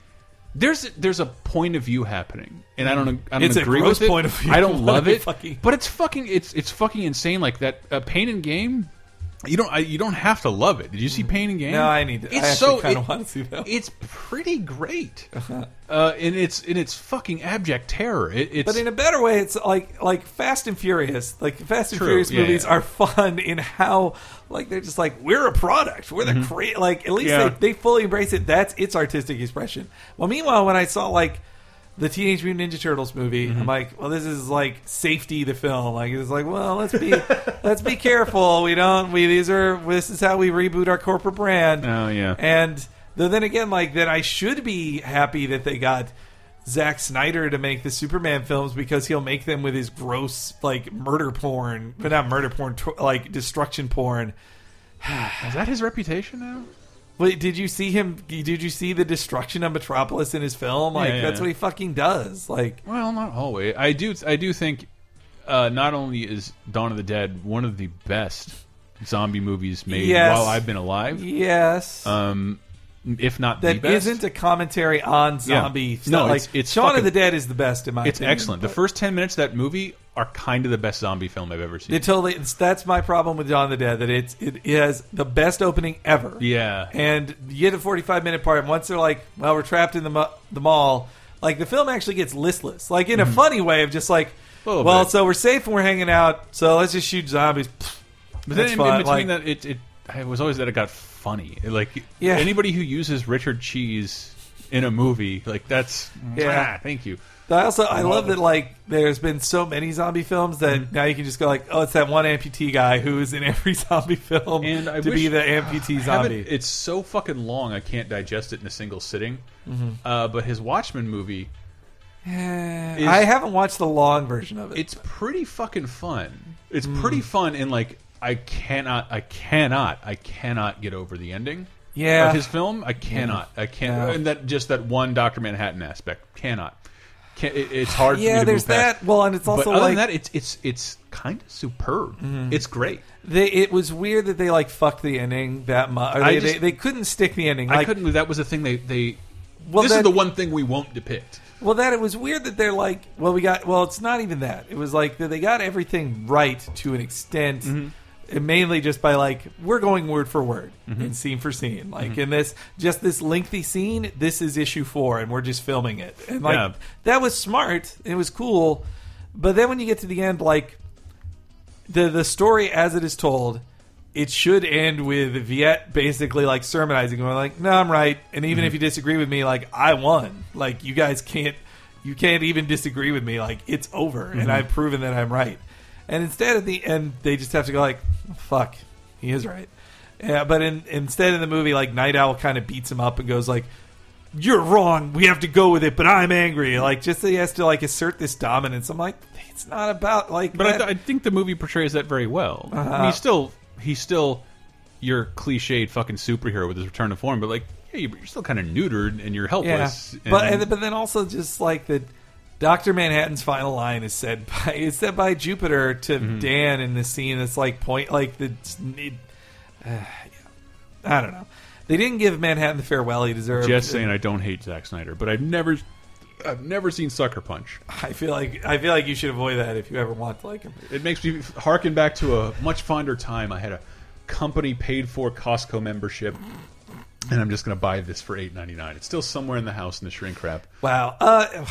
there's there's a point of view happening, and I don't I don't It's a agree with it. point of view. I don't love it, fucking- but it's fucking it's it's fucking insane. Like that uh, Pain and Gain. You don't I, you don't have to love it. Did you see Pain and Gain? No, I need to- It's actually so kinda wanna see that. It's pretty great, uh, and it's in its fucking abject terror. It, it's But in a better way, it's like like Fast and Furious. Like Fast and True, Furious yeah, movies yeah. are fun in how like they're just like we're a product. We're the great like at least. Yeah. they, they fully embrace it. That's its artistic expression. Well, meanwhile, when I saw like the Teenage Mutant Ninja Turtles movie, Mm-hmm. I'm like, well, this is like safety the film. Like it's like, well, let's be let's be careful. We don't we these are this is how we reboot our corporate brand. Oh, yeah. And though then again, like then I should be happy that they got Zack Snyder to make the Superman films because he'll make them with his gross like murder porn, but not murder porn, tw- like destruction porn. is that his reputation now? Wait, did you see him? Did you see the destruction of Metropolis in his film? Like Yeah, yeah. that's what he fucking does. Like Well, not always. I do. I do think uh, not only is Dawn of the Dead one of the best zombie movies made Yes. while I've been alive, yes. um, if not the that best. isn't a commentary on zombie. Yeah. stuff. No, like it's- it's Shaun fucking- of the Dead is the best in my. it's opinion, excellent. The first ten minutes of that movie are kind of the best zombie film I've ever seen. It totally. It's, that's my problem with Dawn of the Dead. That it's it has the best opening ever. yeah, And you get a 45 minute part. And once they're like, well, we're trapped in the the mall. Like the film actually gets listless. Like in a funny way of just like. Well, bit. so we're safe and we're hanging out. So let's just shoot zombies. but That's then in, in between Like- that, it, it it was always that it got funny. Like Yeah. anybody who uses Richard Cheese in a movie, like that's Yeah. ah, thank you. I also I love that like there's been so many zombie films that Mm-hmm. now you can just go like, oh, it's that one amputee guy who's in every zombie film And I to wish- be the amputee I zombie. It's so fucking long, I can't digest it in a single sitting. Mm-hmm. Uh, but his Watchmen movie, Eh, is- I haven't watched the long version of it. it's pretty fucking fun. It's Hmm. pretty fun, and like I cannot, I cannot, I cannot get over the ending. Yeah. of his film, I cannot, I can't, Yeah. and that just that one Doctor Manhattan aspect, cannot. Can, it, it's hard. for me yeah, to there's that. Well, and it's But also other like than that, it's it's it's kind of superb. Mm-hmm. It's great. They, it was weird that they like fucked the ending that much. They, just- they, they couldn't stick the ending. I couldn't. That was the thing. They they. Well, this then- is the one thing we won't depict. Well, that it was weird that they're like, well, we got. Well, it's not even that. It was like that they got everything right to an extent. Mm-hmm. Mainly just by like we're going word for word mm-hmm. and scene for scene. Like mm-hmm. in this, just this lengthy scene. This is issue four, and we're just filming it. And like Yeah. that was smart. It was cool. But then when you get to the end, like the the story as it is told, it should end with Veidt basically like sermonizing, going like, "No, I'm right," and even if mm-hmm. you disagree with me, like I won. Like you guys can't, you can't even disagree with me. Like it's over, and I've proven that I'm right. And instead, at the end, they just have to go like, "Fuck, he is right." Yeah, but in, instead in the movie, like Nite Owl kind of beats him up and goes like, "You're wrong. We have to go with it." But I'm angry. Like just that he has to like assert this dominance. I'm like, it's not about like. But I, th- I think the movie portrays that very well. I Uh-huh. mean, he's still he's still your cliched fucking superhero with his return to form, but like yeah, you're still kind of neutered and you're Yeah, helpless. and- but and, but then also just like the Doctor Manhattan's final line is said by is said by Jupiter to Mm-hmm. Dan in the scene that's like point like the it, uh, yeah. I don't know. They didn't give Manhattan the farewell he deserved. just saying, I don't hate Zack Snyder, but I've never I've never seen Sucker Punch. I feel like I feel like you should avoid that if you ever want to like him. It makes me harken back to a much fonder time. I had a company paid for Costco membership. And I'm just going to buy this for eight ninety nine. It's still somewhere in the house in the shrink wrap. Wow. Uh,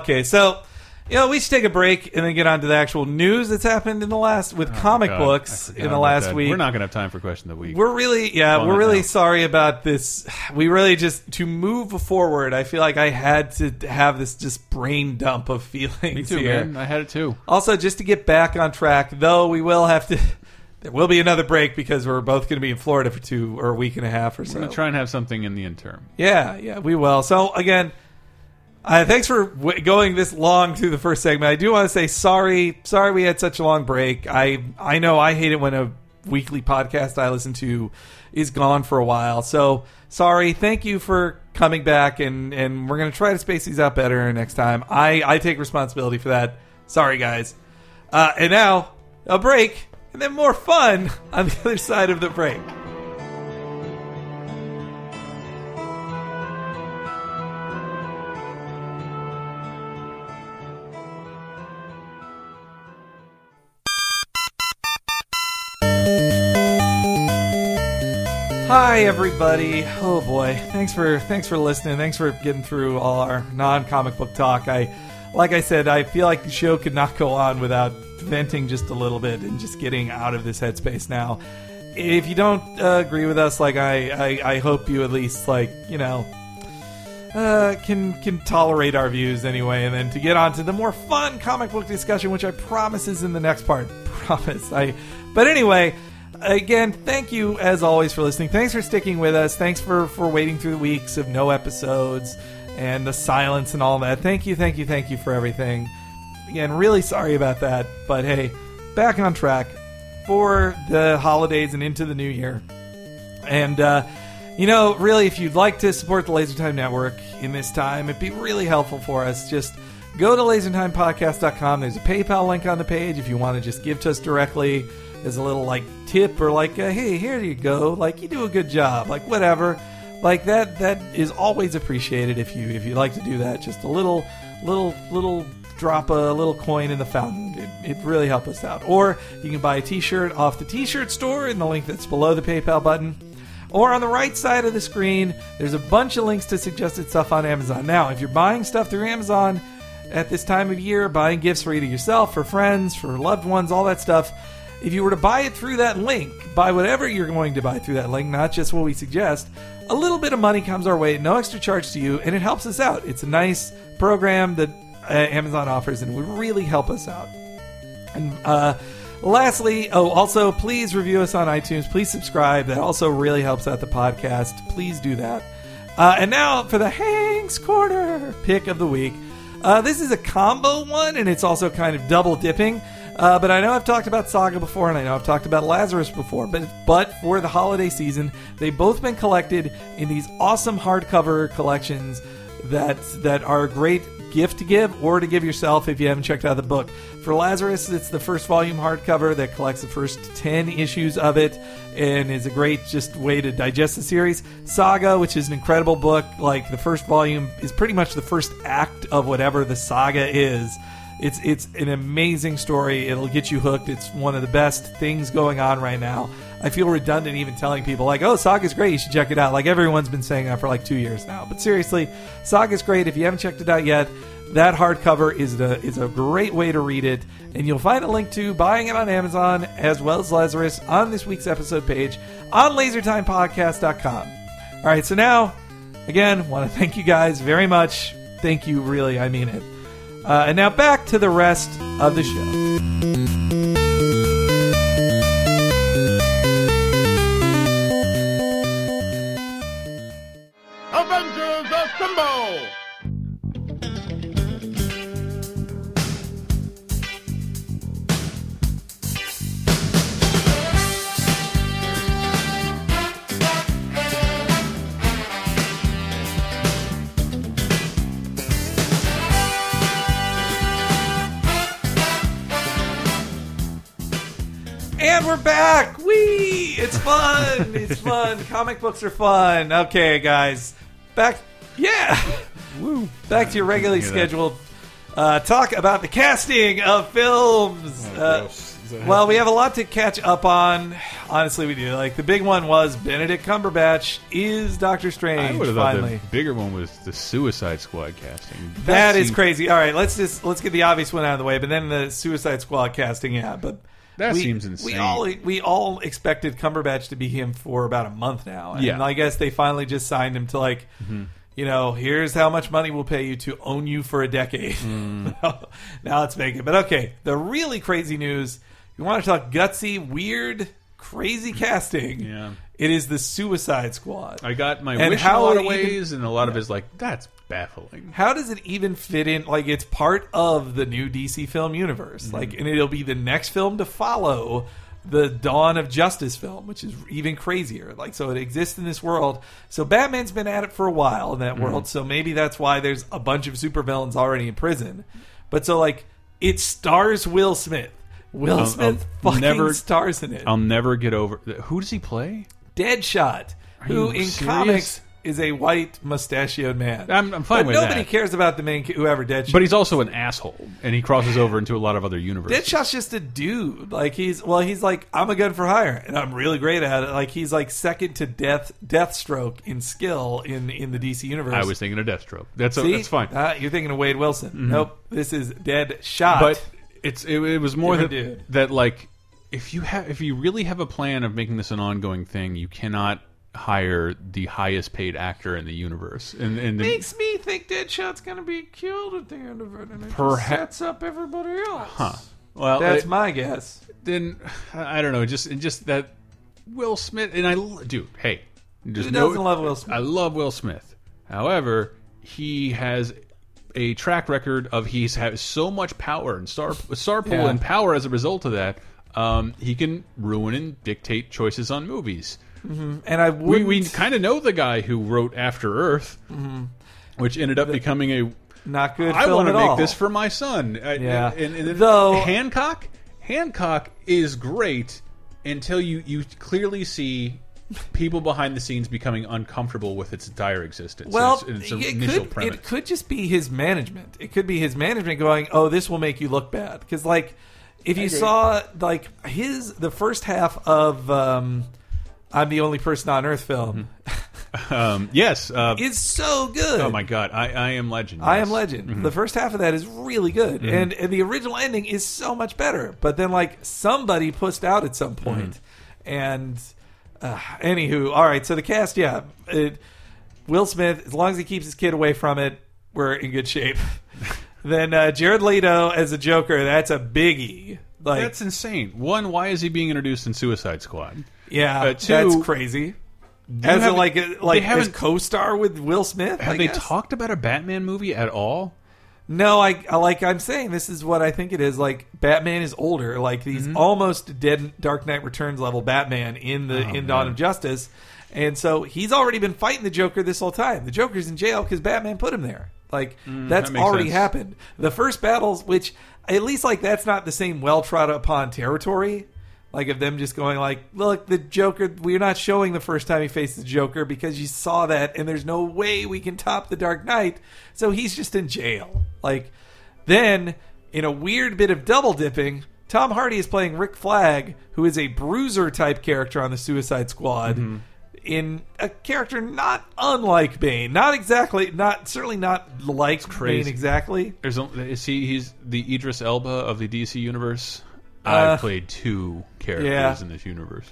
okay, so you know we should take a break and then get on to the actual news that's happened in the last with comic Oh, God, books I forgot in the about last that. week. We're not going to have time for question of the week. We're really, yeah, we're really now. sorry about this. We really just to move forward. I feel like I had to have this just brain dump of feelings Me too, here. man. I had it too. Also, just to get back on track, though, we will have to. There will be another break because we're both going to be in Florida for two or a week and a half or so. going to try and have something in the interim. Yeah, yeah, we will. So again, uh, thanks for w- going this long through the first segment. I do want to say sorry. Sorry we had such a long break. I I know I hate it when a weekly podcast I listen to is gone for a while. So sorry. Thank you for coming back, and and we're gonna try to space these out better next time. I I take responsibility for that. Sorry, guys. Uh, and now a break, and then more fun on the other side of the break. Hi everybody. Oh boy. Thanks for thanks for listening. Thanks for getting through all our non-comic book talk. I like I said, I feel like the show could not go on without venting just a little bit and just getting out of this headspace now. If you don't uh, agree with us, like I, I, I hope you at least like you know uh, can can tolerate our views anyway, and then to get on to the more fun comic book discussion, which I promise is in the next part. Promise. I. But anyway, again, thank you as always for listening. Thanks for sticking with us. Thanks for for waiting through the weeks of no episodes and the silence and all that. Thank you, thank you, thank you for everything. Again, really sorry about that, but hey, back on track for the holidays and into the new year. And, uh, you know, really, if you'd like to support the Laser Time Network in this time, it'd be really helpful for us. Just go to lasertimepodcast.com. There's a PayPal link on the page if you want to just give to us directly as a little, like, tip or, like, uh, hey, here you go. Like, you do a good job. Like, whatever. Like, that that is always appreciated if you if you'd like to do that. Just a little, little, little drop a little coin in the fountain. It, it really helps us out. Or you can buy a t-shirt off the t-shirt store in the link that's below the PayPal button. Or on the right side of the screen, there's a bunch of links to suggested stuff on Amazon. Now, if you're buying stuff through Amazon at this time of year, buying gifts for either yourself, for friends, for loved ones, all that stuff, if you were to buy it through that link, buy whatever you're going to buy through that link, not just what we suggest, a little bit of money comes our way, no extra charge to you, and it helps us out. It's a nice program that uh, Amazon offers and would really help us out. And uh, lastly, oh, also please review us on iTunes. Please subscribe. That also really helps out the podcast. Please do that. Uh, and now for the Hanks Corner pick of the week. Uh, this is a combo one, and it's also kind of double dipping. Uh, but I know I've talked about Saga before, and I know I've talked about Lazarus before. But but for the holiday season, they've both been collected in these awesome hardcover collections that that are a great gift to give or to give yourself if you haven't checked out the book. For Lazarus, it's the first volume hardcover that collects the first 10 issues of it and is a great just way to digest the series. Saga, which is an incredible book, like the first volume is pretty much the first act of whatever the saga is. It's it's an amazing story. It'll get you hooked. It's one of the best things going on right now. I feel redundant even telling people like, "Oh, Saga's great. You should check it out." Like everyone's been saying that for like two years now. But seriously, Saga's great. If you haven't checked it out yet, that hardcover is a is a great way to read it, and you'll find a link to buying it on Amazon as well as Lazarus on this week's episode page on LaserTimePodcast.com. All right, so now again, want to thank you guys very much. Thank you, really, I mean it. Uh, and now back to the rest of the show. Avengers Assemble! We're back. Wee! It's fun. it's fun. Comic books are fun. Okay, guys. Back. Yeah. Woo. Back to your regularly scheduled uh, talk about the casting of films. Oh, Uh. Is that well, we have a lot to catch up on. Honestly, we do. Like the big one was Benedict Cumberbatch is Doctor Strange. I would have thought the bigger one was the Suicide Squad casting. that is seemed- crazy. All right, let's just let's get the obvious one out of the way. But then the Suicide Squad casting, yeah. But That we, seems We all we all expected Cumberbatch to be him for about a month now, and Yeah. Mm-hmm. I guess they finally just signed him to like, you know, here's how much money we'll pay you to own you for a decade. Mm. now let's make it. But okay, the really crazy news. You want to talk gutsy, weird, crazy casting? Yeah. it is the Suicide Squad. I got my And wish in a lot of even- ways, and a lot of it's like that's baffling. how does it even fit in like it's part of the new dc film universe Mm-hmm. like and it'll be the next film to follow the dawn of justice film which is even crazier like so it exists in this world so batman's been at it for a while in that Mm-hmm. world so maybe that's why there's a bunch of supervillains already in prison but so like it stars will smith will I'll- smith I'll fucking never- stars in it I'll never get over. Who does he play? Deadshot, who in serious? comics is a white mustachioed man. I'm- I'm fine but with nobody that. Nobody cares about the main whoever Deadshot. But he's also an asshole, and he crosses over into a lot of other universes. Deadshot's just a dude. Like he's well, he's like I'm a gun for hire, and I'm really great at it. Like he's like second to Death Deathstroke in skill in in the DC universe. I was thinking of Deathstroke. That's a, See? that's fine. Mm-hmm. Uh, you're thinking of Wade Wilson. Nope, this is Deadshot. but it's it, it was more that dude. that like if you have if you really have a plan of making this an ongoing thing, you cannot hire the highest paid actor in the universe. And and the, makes me think Deadshot's gonna be killed at the end of it, and it Perha- just sets up everybody else. huh. Well, That's it- my guess. then I I don't know. Just just that Will Smith and I, dude. Hey, just Who doesn't love Will Smith? I love Will Smith. However, he has a track record of he's has so much power and star star pull Yeah. and power as a result of that. Um, he can ruin and dictate choices on movies. And I We would we kind of know the guy who wrote After Earth, which ended up becoming a not good. I want to make all. this for my son. Yeah. and, and then Though- Hancock, Hancock is great until you you clearly see people behind the scenes becoming uncomfortable with its dire existence. Well, and its, and its it could premise. it could just be his management. It could be his management going, "Oh, this will make you look bad." Because like, if you saw like his the first half of um, "I'm the Only Person on Earth" film um, yes. Uh, is so good. oh my God, I, I am Legend. I yes. am Legend. Mm-hmm. The first half of that is really good, and, and the original ending is so much better. But then, like somebody pushed out at some point, Mm-hmm. and uh, anywho, all right. So the cast, yeah, it, Will Smith. As long as he keeps his kid away from it, we're in good shape. then uh, Jared Leto as a Joker, that's a biggie. Like, That's insane. One, why is he being introduced in Suicide Squad? Yeah, uh, two, that's crazy. As a, haven't- like a, like as co-star with Will Smith. Have I they guess? talked about a Batman movie at all? No, I I- like I'm saying this is what I think it is. Like Batman is older. Like he's Mm-hmm. almost dead Dark Knight Returns level Batman in the Oh, in Dawn man. of Justice, and so he's already been fighting the Joker this whole time. The Joker's in jail because Batman put him there. Like that's Mm, that already sense. happened. The first battles, which at least like that's not the same well trod upon territory. Like of them just going like, look, the Joker. We're not showing the first time he faced the Joker because you saw that, and there's no way we can top the Dark Knight. So he's just in jail. Like then in a weird bit of double dipping, Tom Hardy is playing Rick Flag, who is a bruiser type character on the Suicide Squad. Mm-hmm. In a character not unlike Bane, not exactly, not certainly not like Bane exactly. There's is he he's the Idris Elba of the DC universe. Uh, I've played two characters yeah. in this universe.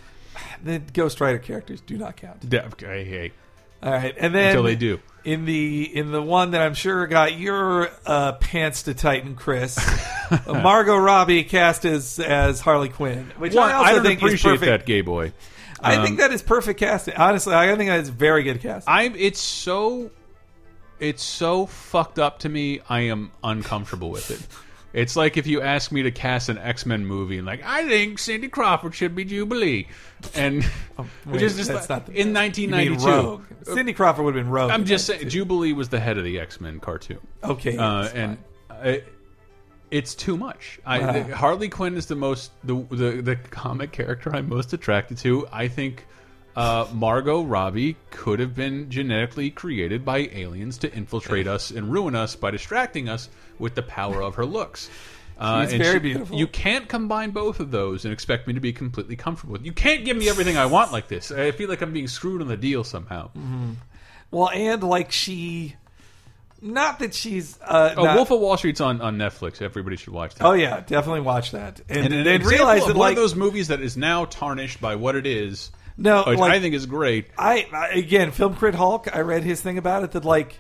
The Ghost Rider characters do not count. Yeah, okay, hey, All right, and then Until they do. in the in the one that I'm sure got your uh, pants to tighten, Chris. uh, Margot Robbie cast as as Harley Quinn, which One, I also I think is perfect. that gay boy. I Um, think that is perfect casting. Honestly, I think that is very good casting. I'm. It's so. It's so fucked up to me. I am uncomfortable with it. It's like if you ask me to cast an X Men movie and like I think Cindy Crawford should be Jubilee, and which is just Oh, That's like- not the in You mean 1992. Rogue. Cindy Crawford would have been Rogue. I'm just saying, too. Jubilee was the head of the X Men cartoon. Okay, uh, and. I, it's too much. I, Wow. Harley Quinn is the most the, the the comic character I'm most attracted to. I think uh, Margot Robbie could have been genetically created by aliens to infiltrate us and ruin us by distracting us with the power of her looks. Uh, She's and very beautiful. You can't combine both of those and expect me to be completely comfortable with. You can't give me everything I want like this. I feel like I'm being screwed on the deal somehow. well, and like she, not that she's. Uh, Oh, not- Wolf of Wall Street's on, on Netflix. Everybody should watch that. Oh yeah, definitely watch that, and, and an then example realize that one like of those movies that is now tarnished by what it is. No, which like- I think is great. I, I again, Film Crit Hulk. I read his thing about it that like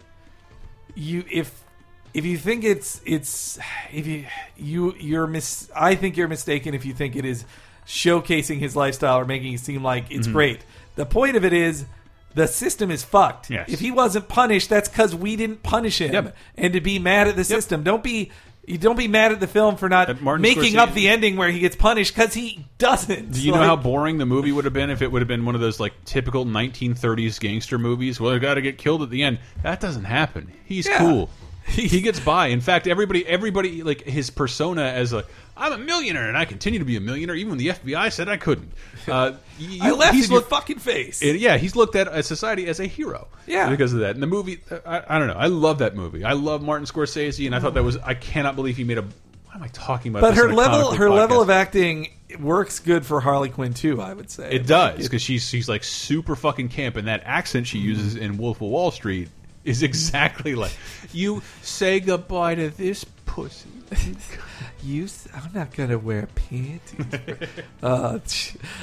you if if you think it's it's if you you you're mis I think you're mistaken if you think it is showcasing his lifestyle or making it seem like Mm-hmm. it's great. The point of it is the system is fucked. Yes. If he wasn't punished, that's because we didn't punish him. Yep. And to be mad at the system, don't be. You don't be mad at the film for not Martin making up the ending where he gets punished because he doesn't. Do you know how boring the movie would have been if it would have been one of those like typical 1930s gangster movies? Well, I got to get killed at the end. That doesn't happen. He's Yeah. cool. He gets by. In fact, everybody, everybody, like his persona as a, I'm a millionaire and I continue to be a millionaire, even when the FBI said I couldn't. Uh, you, I laughed he's in your fucking face. It- yeah, he's looked at society as a hero. Yeah. because of that. And the movie, I, I don't know. I love that movie. I love Martin Scorsese, and I thought that was. I cannot believe he made a. What am I talking about? but her on a comic level her level of acting works good for Harley Quinn too. I would say It does because she's she's like super fucking camp, and that accent she uses in Wolf of Wall Street is exactly like you say goodbye to this pussy. You, s- I'm not gonna wear panties. uh,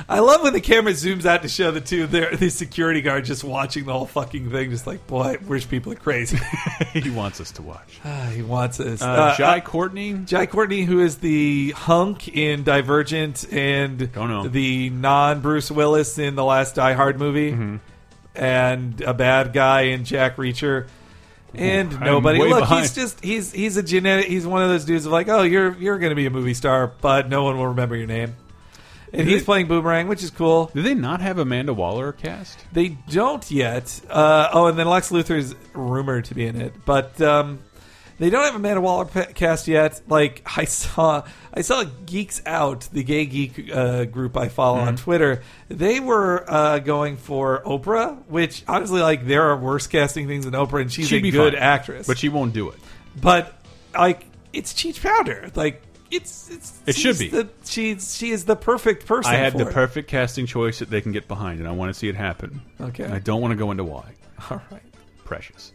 I love when the camera zooms out to show the two there, the security guard just watching the whole fucking thing, just like, boy, British people are crazy. he wants us to watch. Ah, he wants us. Uh, Uh, Jai uh, Courtney. Jai Courtney, who is the hunk in Divergent and Don't know. the non Bruce Willis in the last Die Hard movie, Mm-hmm. And a bad guy in Jack Reacher. And nobody look. behind. He's just he's he's a genetic. He's one of those dudes of like, oh, you're you're going to be a movie star, but no one will remember your name. And he's they- playing Boomerang, which is cool. Do they not have Amanda Waller cast? They don't yet. Uh, oh, and then Lex Luthor is rumored to be in it, but um, they don't have Amanda Waller cast yet. Like I saw, I saw Geeks Out, the gay geek uh, group I follow Mm-hmm. on Twitter. They were uh, going for Oprah, which honestly, like there are worse casting things than Oprah, and she's She'd a good fine. actress. But she won't do it. but like it's CCH Pounder, like. It's, it's It should be. The, she's she is the perfect person. I had the it. perfect casting choice that they can get behind, and I want to see it happen. Okay. And I don't want to go into why. All right. Precious.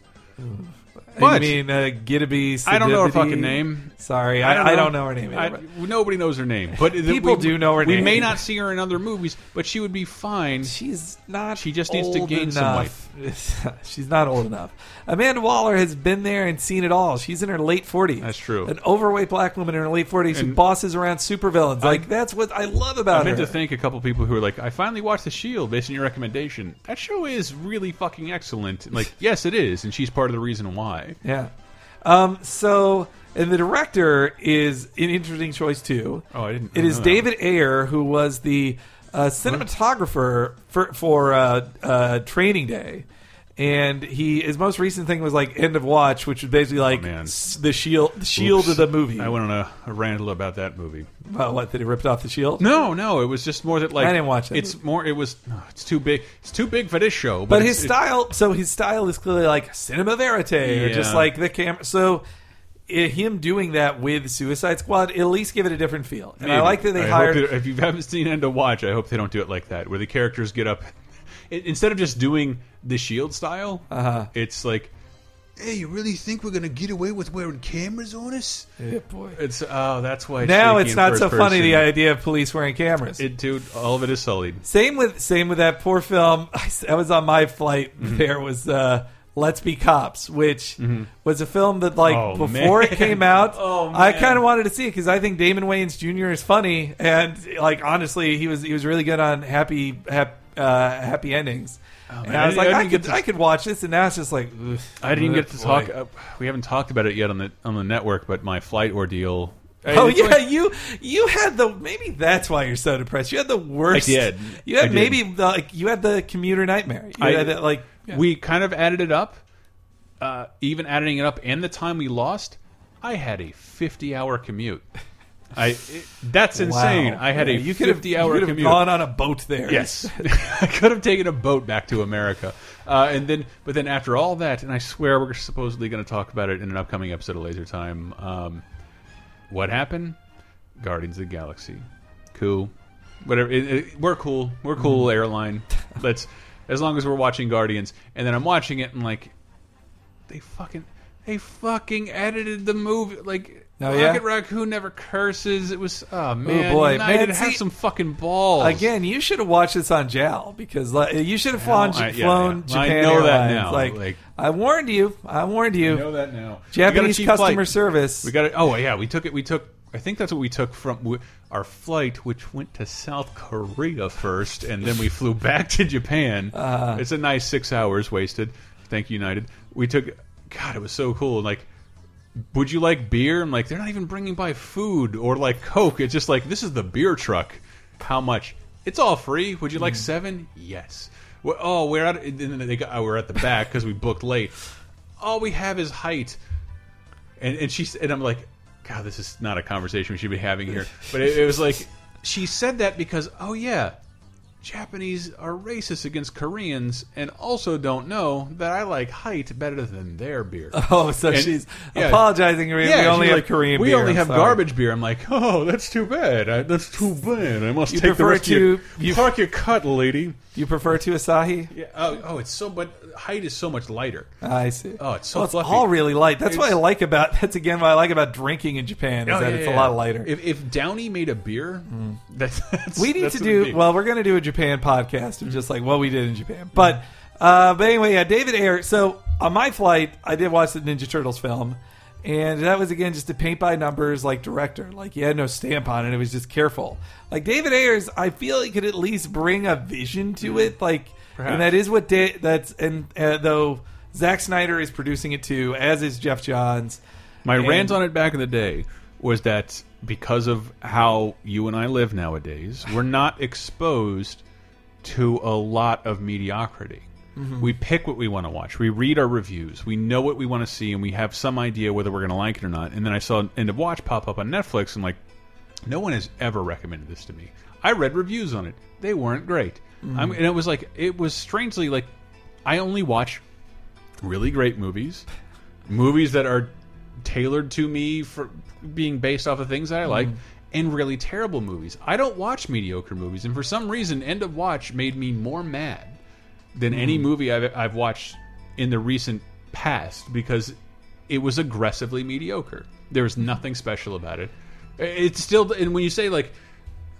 But- mean uh, Giddaby? I don't know her fucking name. Sorry, I, I don't know her name. I- either. nobody knows her name, but the- People we, do know her we name. may not see her in other movies, but she would be fine. She's not. She just needs to old gain some enough. She's not old enough. Amanda Waller has been there and seen it all. She's in her late forties. That's true. An overweight black woman in her late forties who And- bosses around supervillains. Like that's what I love about I meant her. to thank a couple people who were like, "I finally watched The Shield based on your recommendation. That show is really fucking excellent." Like, yes, it is, and she's part of the reason why. yeah. Um. So, and the director is an interesting choice too. Oh, I didn't. It I is know that. David Ayer, who was the uh, cinematographer for for uh, uh, Training Day, and he his most recent thing was like End of Watch, which was basically oh, like Oh, man. s- the shield, the shield Oops. of the movie. I went on a, a rant about that movie. About what? That he ripped off the shield? No, no, it was just more that like I didn't watch that It's more. It was. it's too big. It's too big for this show. But, But it's- his it- style, so his style is clearly like cinema verite, or just Yeah. like the camera. So i him doing that with Suicide Squad at least give it a different feel. And I Maybe. like that they hope hired. if you haven't seen End of Watch, I hope they don't do it like that, where the characters get up i- instead of just doing the Shield style. Uh-huh. It's like, hey, you really think we're gonna get away with wearing cameras on us? Yeah, boy. It's oh, that's why. Now it's not first so funny the idea of police wearing cameras. It, dude, all of it is sullied. Same with same with that poor film. I was on my flight. Mm-hmm. There was uh, Let's Be Cops, which was a film that like Oh, before man. it came out, Oh, I kind of wanted to see it because I think Damon Wayans Jr. is funny and like honestly, he was he was really good on Happy hap, uh, Happy Endings. and man. I was like, didn't I, could to- I could watch this, and now it's just like I didn't get to boy. talk. Uh, we haven't talked about it yet on the on the network, but my flight ordeal. Oh yeah, like- you you had the maybe that's why you're so depressed. You had the worst. I did. You had I did. maybe the, like you had the commuter nightmare. You I- had that like yeah. we kind of added it up. Uh, even adding it up and the time we lost, I had a 50 hour commute. I it, that's insane. Wow. I had Yeah, a you could have 50 you hour could have gone on a boat there. Yes, I could have taken a boat back to America, uh, and then, but then after all that, and I swear we're supposedly going to talk about it in an upcoming episode of Laser Time. Um, what happened? Guardians of the Galaxy, cool. Whatever. It, it, we're cool. We're cool. Mm-hmm. Airline. Let's as long as we're watching Guardians, and then I'm watching it and like, they fucking, they fucking edited the movie like. Oh, yeah? Rocket Raccoon never curses. It was oh man, boy. United Man, have some fucking balls. Again, you should have watched this on JAL because like, you should have flown, I- yeah, flown yeah. I Japan know that now, Like, like- I warned you. I warned you. I know that now. Japanese We got a cheap customer flight. service. We got it. Oh yeah, we took it. We took. I think that's what we took from our flight, which went to South Korea first, and then we flew back to Japan. Uh-huh. it's a nice six hours wasted. Thank you, United. We took. God, it was so cool. Like, would you like beer? I'm like, they're not even bringing by food or like Coke. It's just like this is the beer truck. How much? It's all free. Would you like Mm. seven? Yes. Well, oh, we're at. And then they got. oh, we're at the back because we booked late. All we have is Hite and and she and I'm like, God, this is not a conversation we should be having here. But it, it was like she said that because oh yeah, Japanese are racist against Koreans and also don't know that I like Hite better than their beer. Oh, so And- she's yeah. apologizing. We Yeah, only have like, Korean We beer. only I'm have sorry. garbage beer. I'm like, oh, that's too bad. I, that's too bad. I must You take the rest of your, to- you- park your cut, lady. You prefer to Asahi? Yeah. Oh, oh, it's so. But Hite is so much lighter. I see. Oh, it's so well, it's fluffy. all really light. That's what I like about. That's again what I like about drinking in Japan is Oh, that yeah, it's a lot lighter. If, if Downey made a beer, that's, hmm. that's we need that's to do well. We're going to do a Japan podcast of just like what we did in Japan. But uh, but anyway, yeah, David Ayer. So on my flight, I did watch the Ninja Turtles film, and that was again just a paint by numbers like director. Like he had no stamp on it. It was just careful. Like David Ayers, I feel he could at least bring a vision to it. Like, Perhaps. and that is what da- that's and uh, though Zack Snyder is producing it too, as is Geoff Johns. My And- rant on it back in the day was that because of how you and I live nowadays, we're not exposed to a lot of mediocrity. Mm-hmm. We pick what we want to watch. We read our reviews. We know what we want to see, and we have some idea whether we're going to like it or not. And then I saw End of Watch pop up on Netflix, and like, no one has ever recommended this to me. I read reviews on it; they weren't great. Mm-hmm. I'm, and it was like it was strangely like I only watch really great movies, movies that are tailored to me for being based off of things that I like, and really terrible movies. I don't watch mediocre movies, and for some reason, End of Watch made me more mad than any movie I've, I've watched in the recent past because it was aggressively mediocre. There was nothing special about it. It's still, and when you say like,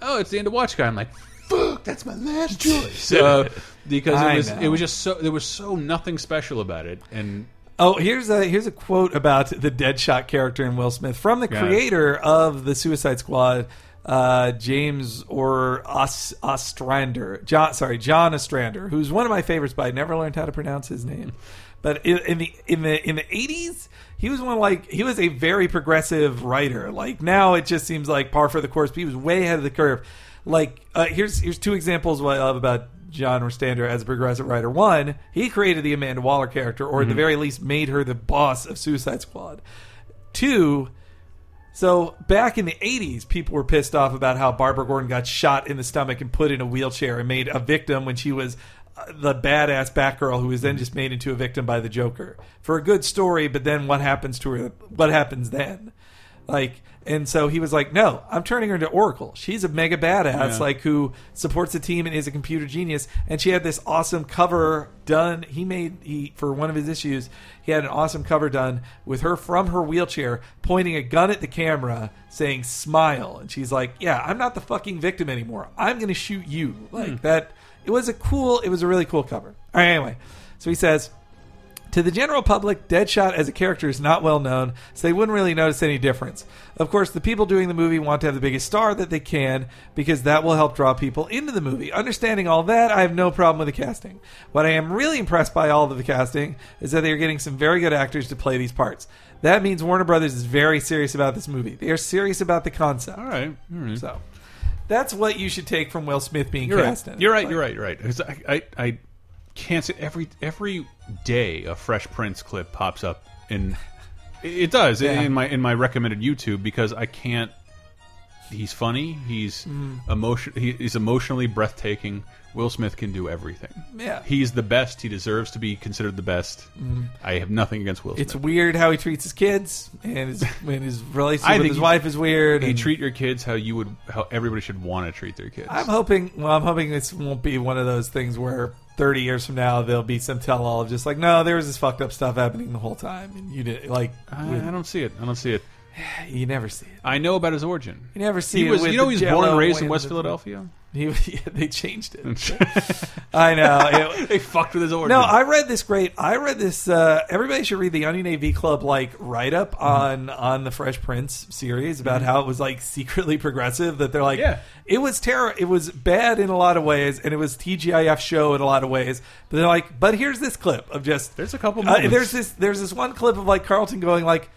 "Oh, it's the End of Watch guy," I'm like, "Fuck, that's my last choice," uh, because it was know. it was just so there was so nothing special about it, and Oh, here's a here's a quote about the Deadshot character in Will Smith from the Got it. creator of the Suicide Squad, uh, James or Os, Ostrander. John, sorry, John Ostrander, who's one of my favorites, but I never learned how to pronounce his name. But in, in the in the in the eighties, he was one like he was a very progressive writer. Like now, it just seems like par for the course. But he was way ahead of the curve. Like uh, here's here's two examples of what I love about John Ostrander as a progressive writer. One, he created the Amanda Waller character, or at the very least made her the boss of Suicide Squad. Two, so back in the 80s, people were pissed off about how Barbara Gordon got shot in the stomach and put in a wheelchair and made a victim when she was uh, the badass Batgirl who was then just made into a victim by the Joker for a good story, but then what happens to her? What happens then? Like, and so he was like, "No, I'm turning her into Oracle. She's a mega badass, Yeah. like who supports the team and is a computer genius." And she had this awesome cover done. He made he for one of his issues. He had an awesome cover done with her from her wheelchair, pointing a gun at the camera, saying "Smile," and she's like, "Yeah, I'm not the fucking victim anymore. I'm going to shoot you." Like hmm. that. It was a cool. It was a really cool cover. All right, anyway, so he says. To the general public, Deadshot as a character is not well known, so they wouldn't really notice any difference. Of course, the people doing the movie want to have the biggest star that they can because that will help draw people into the movie. Understanding all that, I have no problem with the casting. What I am really impressed by all of the casting is that they are getting some very good actors to play these parts. That means Warner Brothers is very serious about this movie. They are serious about the concept. All right. All right. So that's what you should take from Will Smith being You're cast right. in. You're right. Like- You're right. You're right. I, I, I can't say every every day a Fresh Prince clip pops up in. It does Yeah. in my in my recommended YouTube because I can't. He's funny. He's Mm-hmm. emotion. He, he's emotionally breathtaking. Will Smith can do everything. Yeah. he's the best. He deserves to be considered the best. I have nothing against Will Smith. It's weird how he treats his kids, and his, and his relationship with his he- wife is weird. you and- treat your kids how you would how everybody should want to treat their kids. I'm hoping. Well, I'm hoping this won't be one of those things where 30 years from now there'll be some tell-all of just like, no, there was this fucked up stuff happening the whole time, and you did like, I, with- I don't see it. I don't see it. you never see it. I know about his origin. You never see He it. was, you know, he was born and raised in West Philadelphia. He, yeah, they changed it. I know. It- they fucked with his origin. no, I read this great. I read this. Uh, everybody should read the Onion AV Club like write up Mm-hmm. on on the Fresh Prince series about how it was like secretly progressive. That they're like, Yeah. it was terror. It was bad in a lot of ways, and it was TGIF show in a lot of ways. But they're like, but here's this clip of just There's a couple Uh, there's this. There's this one clip of like Carlton going like,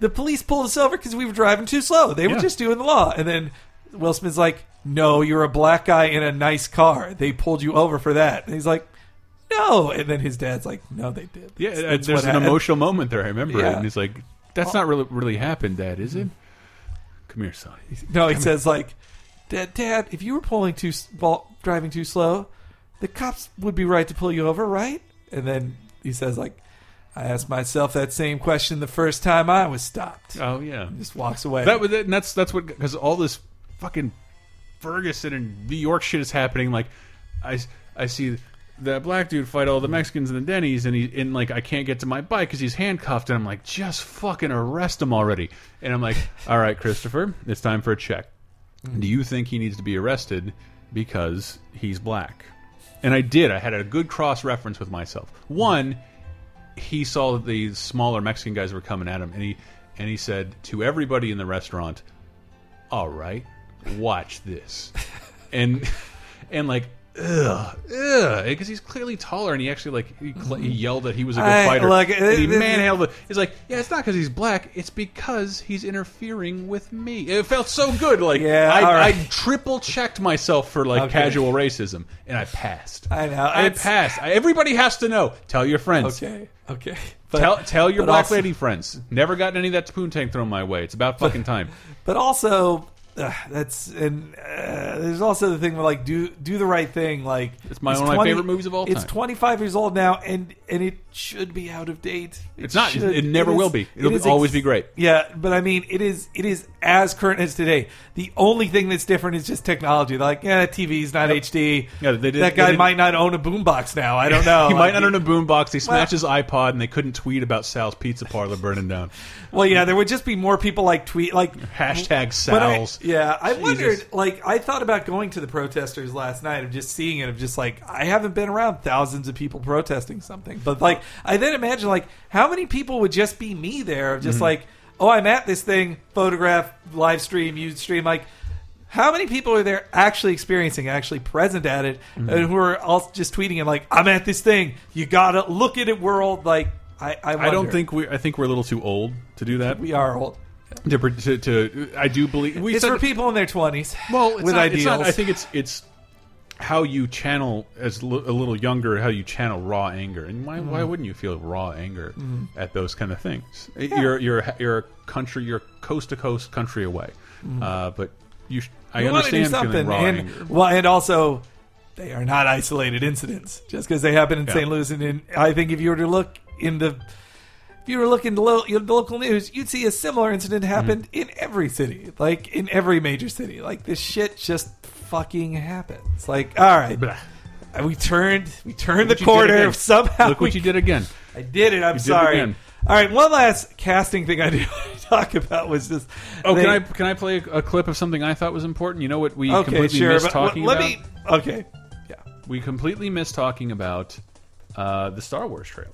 the police pulled us over because we were driving too slow. They were Yeah. just doing the law, and then Will Smith's like, no, you're a black guy in a nice car. They pulled you over for that. And he's like, no. And then his dad's like, no, they did. yeah, That's- that's there's what an happened. emotional moment there. I remember it, Yeah. and he's like, "That's not really really happened, Dad, is it?" Come here, son. No, he says like, Dad, Dad, if you were pulling too, s- well, driving too slow, the cops would be right to pull you over, right? And then he says like, I asked myself that same question the first time I was stopped. Oh yeah, Just walks away. that was it. And that's that's what because all this fucking Ferguson and New York shit is happening. Like, I I see that black dude fight all the Mexicans in the Denny's, and he and like I can't get to my bike because he's handcuffed, and I'm like, just fucking arrest him already. And I'm like, all right, Christopher, it's time for a check. Mm-hmm. Do you think he needs to be arrested because he's black? And I did. I had a good cross reference with myself. One, he saw that the smaller Mexican guys were coming at him, and he and he said to everybody in the restaurant, "All right, watch this," and and like. Ugh, ugh, because he's clearly taller, and he actually like he, cl he yelled that he was a good I- fighter. look, and he it- it- manhandled it. He's like, yeah, it's not because he's black; it's because he's interfering with me. It felt so good. Like, Yeah, I, all right. I triple checked myself for like Okay. casual racism, and I passed. I know. I It's- passed. I- Everybody has to know. Tell your friends. okay, okay. But, Tell tell your but black also- lady friends. Never gotten any of that spoon tank thrown my way. It's about fucking time. But also, uh, that's and uh, there's also the thing where like do do the right thing. Like It's my- one of my favorite movies of all time. It's 25 years old now, and and it should be out of date. It It's not. should- It never is- will be. It'll it always be great. Yeah, but I mean, it is it is as current as today. The only thing that's different is just technology. They're like, yeah, TV's not HD. Yeah, did- that guy might not own a boombox now. I don't know. He Like, might not own a boombox. He smashed his iPod, and they couldn't tweet about Sal's Pizza Parlor burning down. Well, yeah, there would just be more people like tweet like Hashtag But I- Sal's. yeah, I Jesus. wondered. Like, I thought about going to the protesters last night of just seeing it. Of just like, I haven't been around thousands of people protesting something, but like, I then imagine like how many people would just be me there of Mm-hmm. just like, oh, I'm at this thing, photograph, live stream, you stream, like. How many people are there actually experiencing, actually present at it, Mm-hmm. and who are all just tweeting and like, "I'm at this thing. You gotta look at it, world." Like, I, I, I don't think we. I think we're a little too old to do that. we are old. To, to, to I do believe we It's said for people in their twenties. Well, it's with not, ideals. It's not, I think it's it's how you channel as a little younger, how you channel raw anger, and why why Mm-hmm. wouldn't you feel raw anger at those kind of things? You're you're you're a country, you're coast to coast country away, uh, but you. Sh I. You understand feeling something, raw and anger. well, and also they are not isolated incidents. Just because they happen in Yeah. St. Louis, and in, I think if you were to look in the if you were looking the, lo- the local news, you'd see a similar incident happened Mm-hmm. in every city, like in every major city. Like this shit just fucking happens. Like, all right, Blah. we turned we turned Look the what you did corner somehow. Look what we- you did again. I did it. I'm did sorry. again. All right, one last casting thing I did to talk about was just. Oh, they- can I can I play a, a clip of something I thought was important? You know what we Okay, completely sure. missed talking let about? me. Okay. Yeah. We completely missed talking about uh, the Star Wars trailer.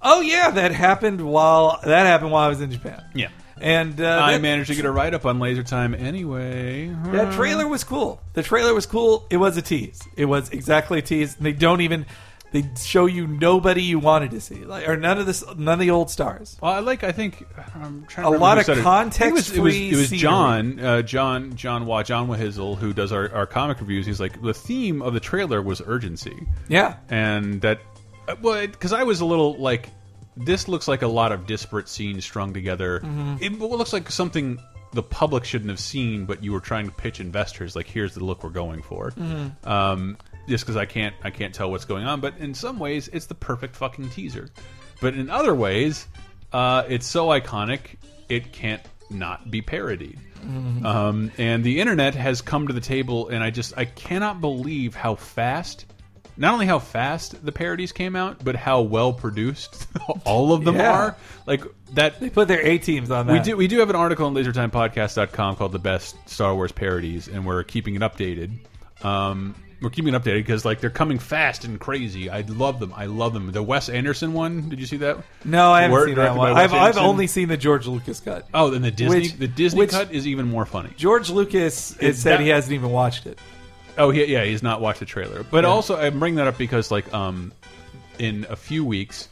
Oh yeah, that happened while that happened while I was in Japan. Yeah. And uh, I that, managed to get a write up on Laser Time anyway. that trailer was cool. The trailer was cool. It was a tease. It was exactly a tease. They don't even they show you nobody you wanted to see, like or none of this, none of the old stars. Well, I like. I think I'm trying A to remember lot of said it. It was, it was, it was. John, uh, John, John Watt, John Wahizel, who does our, our comic reviews. He's like the theme of the trailer was urgency, Yeah. and that uh, well, because I was a little like this looks like a lot of disparate scenes strung together. Mm-hmm. It looks like something the public shouldn't have seen, but you were trying to pitch investors like, here's the look we're going for. Mm-hmm. Um, just because I can't, I can't tell what's going on. But in some ways, it's the perfect fucking teaser. But in other ways, uh, it's so iconic it can't not be parodied. Mm-hmm. Um, and the internet has come to the table, and I just I cannot believe how fast. Not only how fast the parodies came out, but how well produced all of them Yeah. are. Like that They put their A teams on that. we do we do have an article on lasertimepodcast.com called the best Star Wars parodies and we're keeping it updated. Um we're keeping it updated because like they're coming fast and crazy. I love them. I love them. The Wes Anderson one, did you see that? No, I haven't Word seen that one. I've, I've only seen the George Lucas cut. Oh, then the Disney Which- the Disney which- cut is even more funny. George Lucas Is said that- he hasn't even watched it. Oh, he, yeah, he's not watched the trailer. But Yeah. also, I bring that up because, like, um, in a few weeks,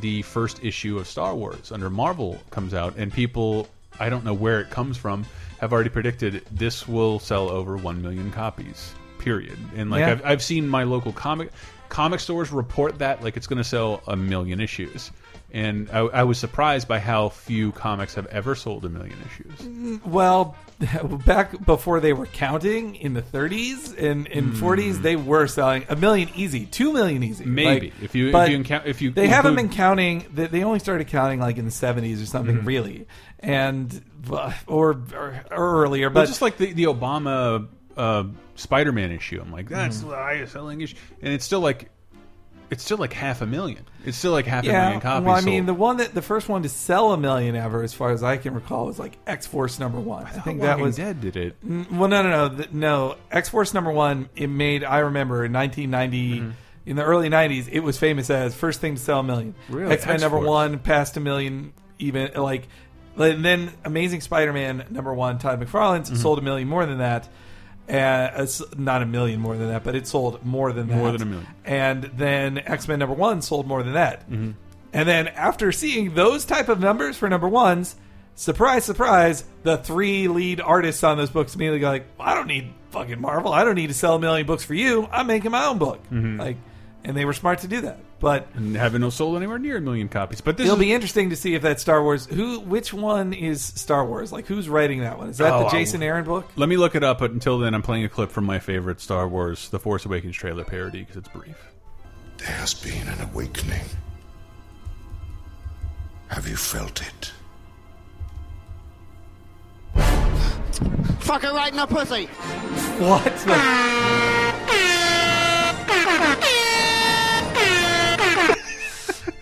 the first issue of Star Wars under Marvel comes out, and people, I don't know where it comes from, have already predicted this will sell over one million copies. Period. And like, Yeah. I've, I've seen my local comic comic stores report that like it's going to sell a million issues. And I, I was surprised by how few comics have ever sold a million issues. Well, back before they were counting in the 30s and in 40s, they were selling a million easy, two million easy. Maybe Like, if you if you encou- if you they haven't been counting. They, they only started counting like in the 70s or something, Mm-hmm. really, and uh, or, or, or earlier. But But just like the the Obama uh, Spider-Man issue, I'm like that's Mm. the highest selling issue, and it's still like it's still like half a million. It's still like half a million copies. well, I mean, the one that the first one to sell a million ever, as far as I can recall, was like X Force number one. I, think that was Dead did it. Mm, Well, no, no, no, Th- no. X Force number one. It made. I remember in 1990, Mm-hmm. in the early 90s, it was famous as first thing to sell a million. Really? X Men number one passed a million. Even like, and then Amazing Spider Man number one. Todd McFarlane's Mm-hmm. sold a million more than that. Uh, it's not a million more than that, but it sold more than that. More than a million. And then X Men number one sold more than that. Mm-hmm. And then after seeing those type of numbers for number ones, surprise, surprise, the three lead artists on those books immediately go like, I don't need fucking Marvel. I don't need to sell a million books for you. I'm making my own book. Mm-hmm. Like, and they were smart to do that. But And haven't sold anywhere near a million copies. But this it'll is, be interesting to see if that Star Wars. Who? Which one is Star Wars? Like, who's writing that one? Is that Oh, the I'll- Jason Aaron book? Let me look it up. But until then, I'm playing a clip from my favorite Star Wars: The Force Awakens trailer parody because it's brief. There has been an awakening. Have you felt it? Fuck her right in the pussy. What? the-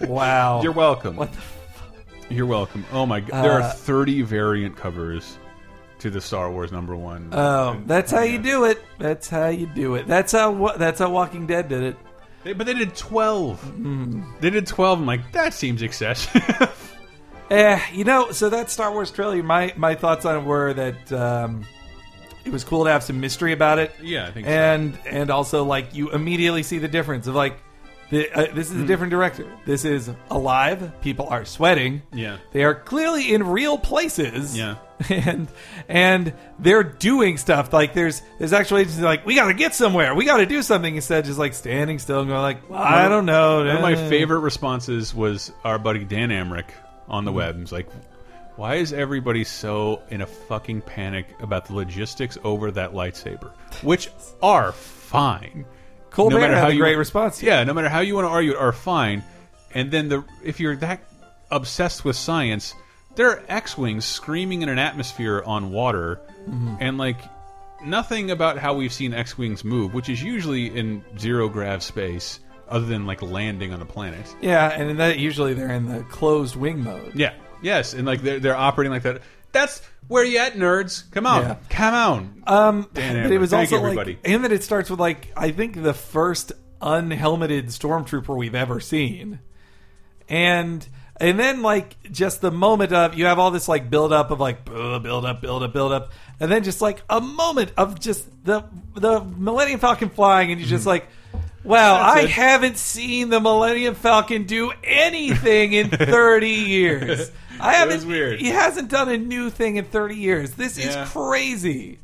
wow. You're welcome. What the You're welcome. Oh my god, there Uh, are 30 variant covers to the Star Wars number one. Oh, that's how you do it. That's how you do it. That's how. That's how Walking Dead did it. They- but they did 12. Hmm. They did 12. I'm like, that seems excessive. Eh, you know, so that Star Wars trailer. My my thoughts on it were that um, it was cool to have some mystery about it. Yeah, I think so. and and also like you immediately see the difference of like. The, uh, this is Hmm. a different director. This is alive. People are sweating. Yeah. they are clearly in real places. Yeah. and and they're doing stuff like there's there's actually like we got to get somewhere. We got to do something instead of just like standing still and going like I don't know. One of my Eh. favorite responses was our buddy Dan Amrich on the web. He's like, why is everybody so in a fucking panic about the logistics over that lightsaber? Which are fine. Colbert matter had how a you, great response. Yeah, no matter how you want to argue it, are fine. And then the if you're that obsessed with science, there are X-wings screaming in an atmosphere on water, Mm-hmm. and like nothing about how we've seen X-wings move, which is usually in zero grav space, other than like landing on a planet. Yeah, and in that usually they're in the closed wing mode. Yeah. Yes, and like they're they're operating like that. That's where are you at, nerds? Come on, Yeah. come on. Um, Dan but Amber, it was thank also everybody. like, and that it starts with like I think the first unhelmeted stormtrooper we've ever seen, and and then like just the moment of you have all this like build up of like build up, build up, build up, and then just like a moment of just the the Millennium Falcon flying, and you're just like. Wow, Mm-hmm. I haven't seen the Millennium Falcon do anything in 30 years. I haven't. was weird. He hasn't done a new thing in 30 years. This Yeah. is crazy.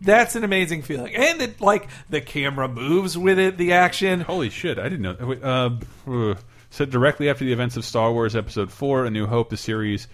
That's an amazing feeling, and it like the camera moves with it. The action. Holy shit! I didn't know. Wait, Uh, uh, said directly after the events of Star Wars Episode Four: A New Hope, the series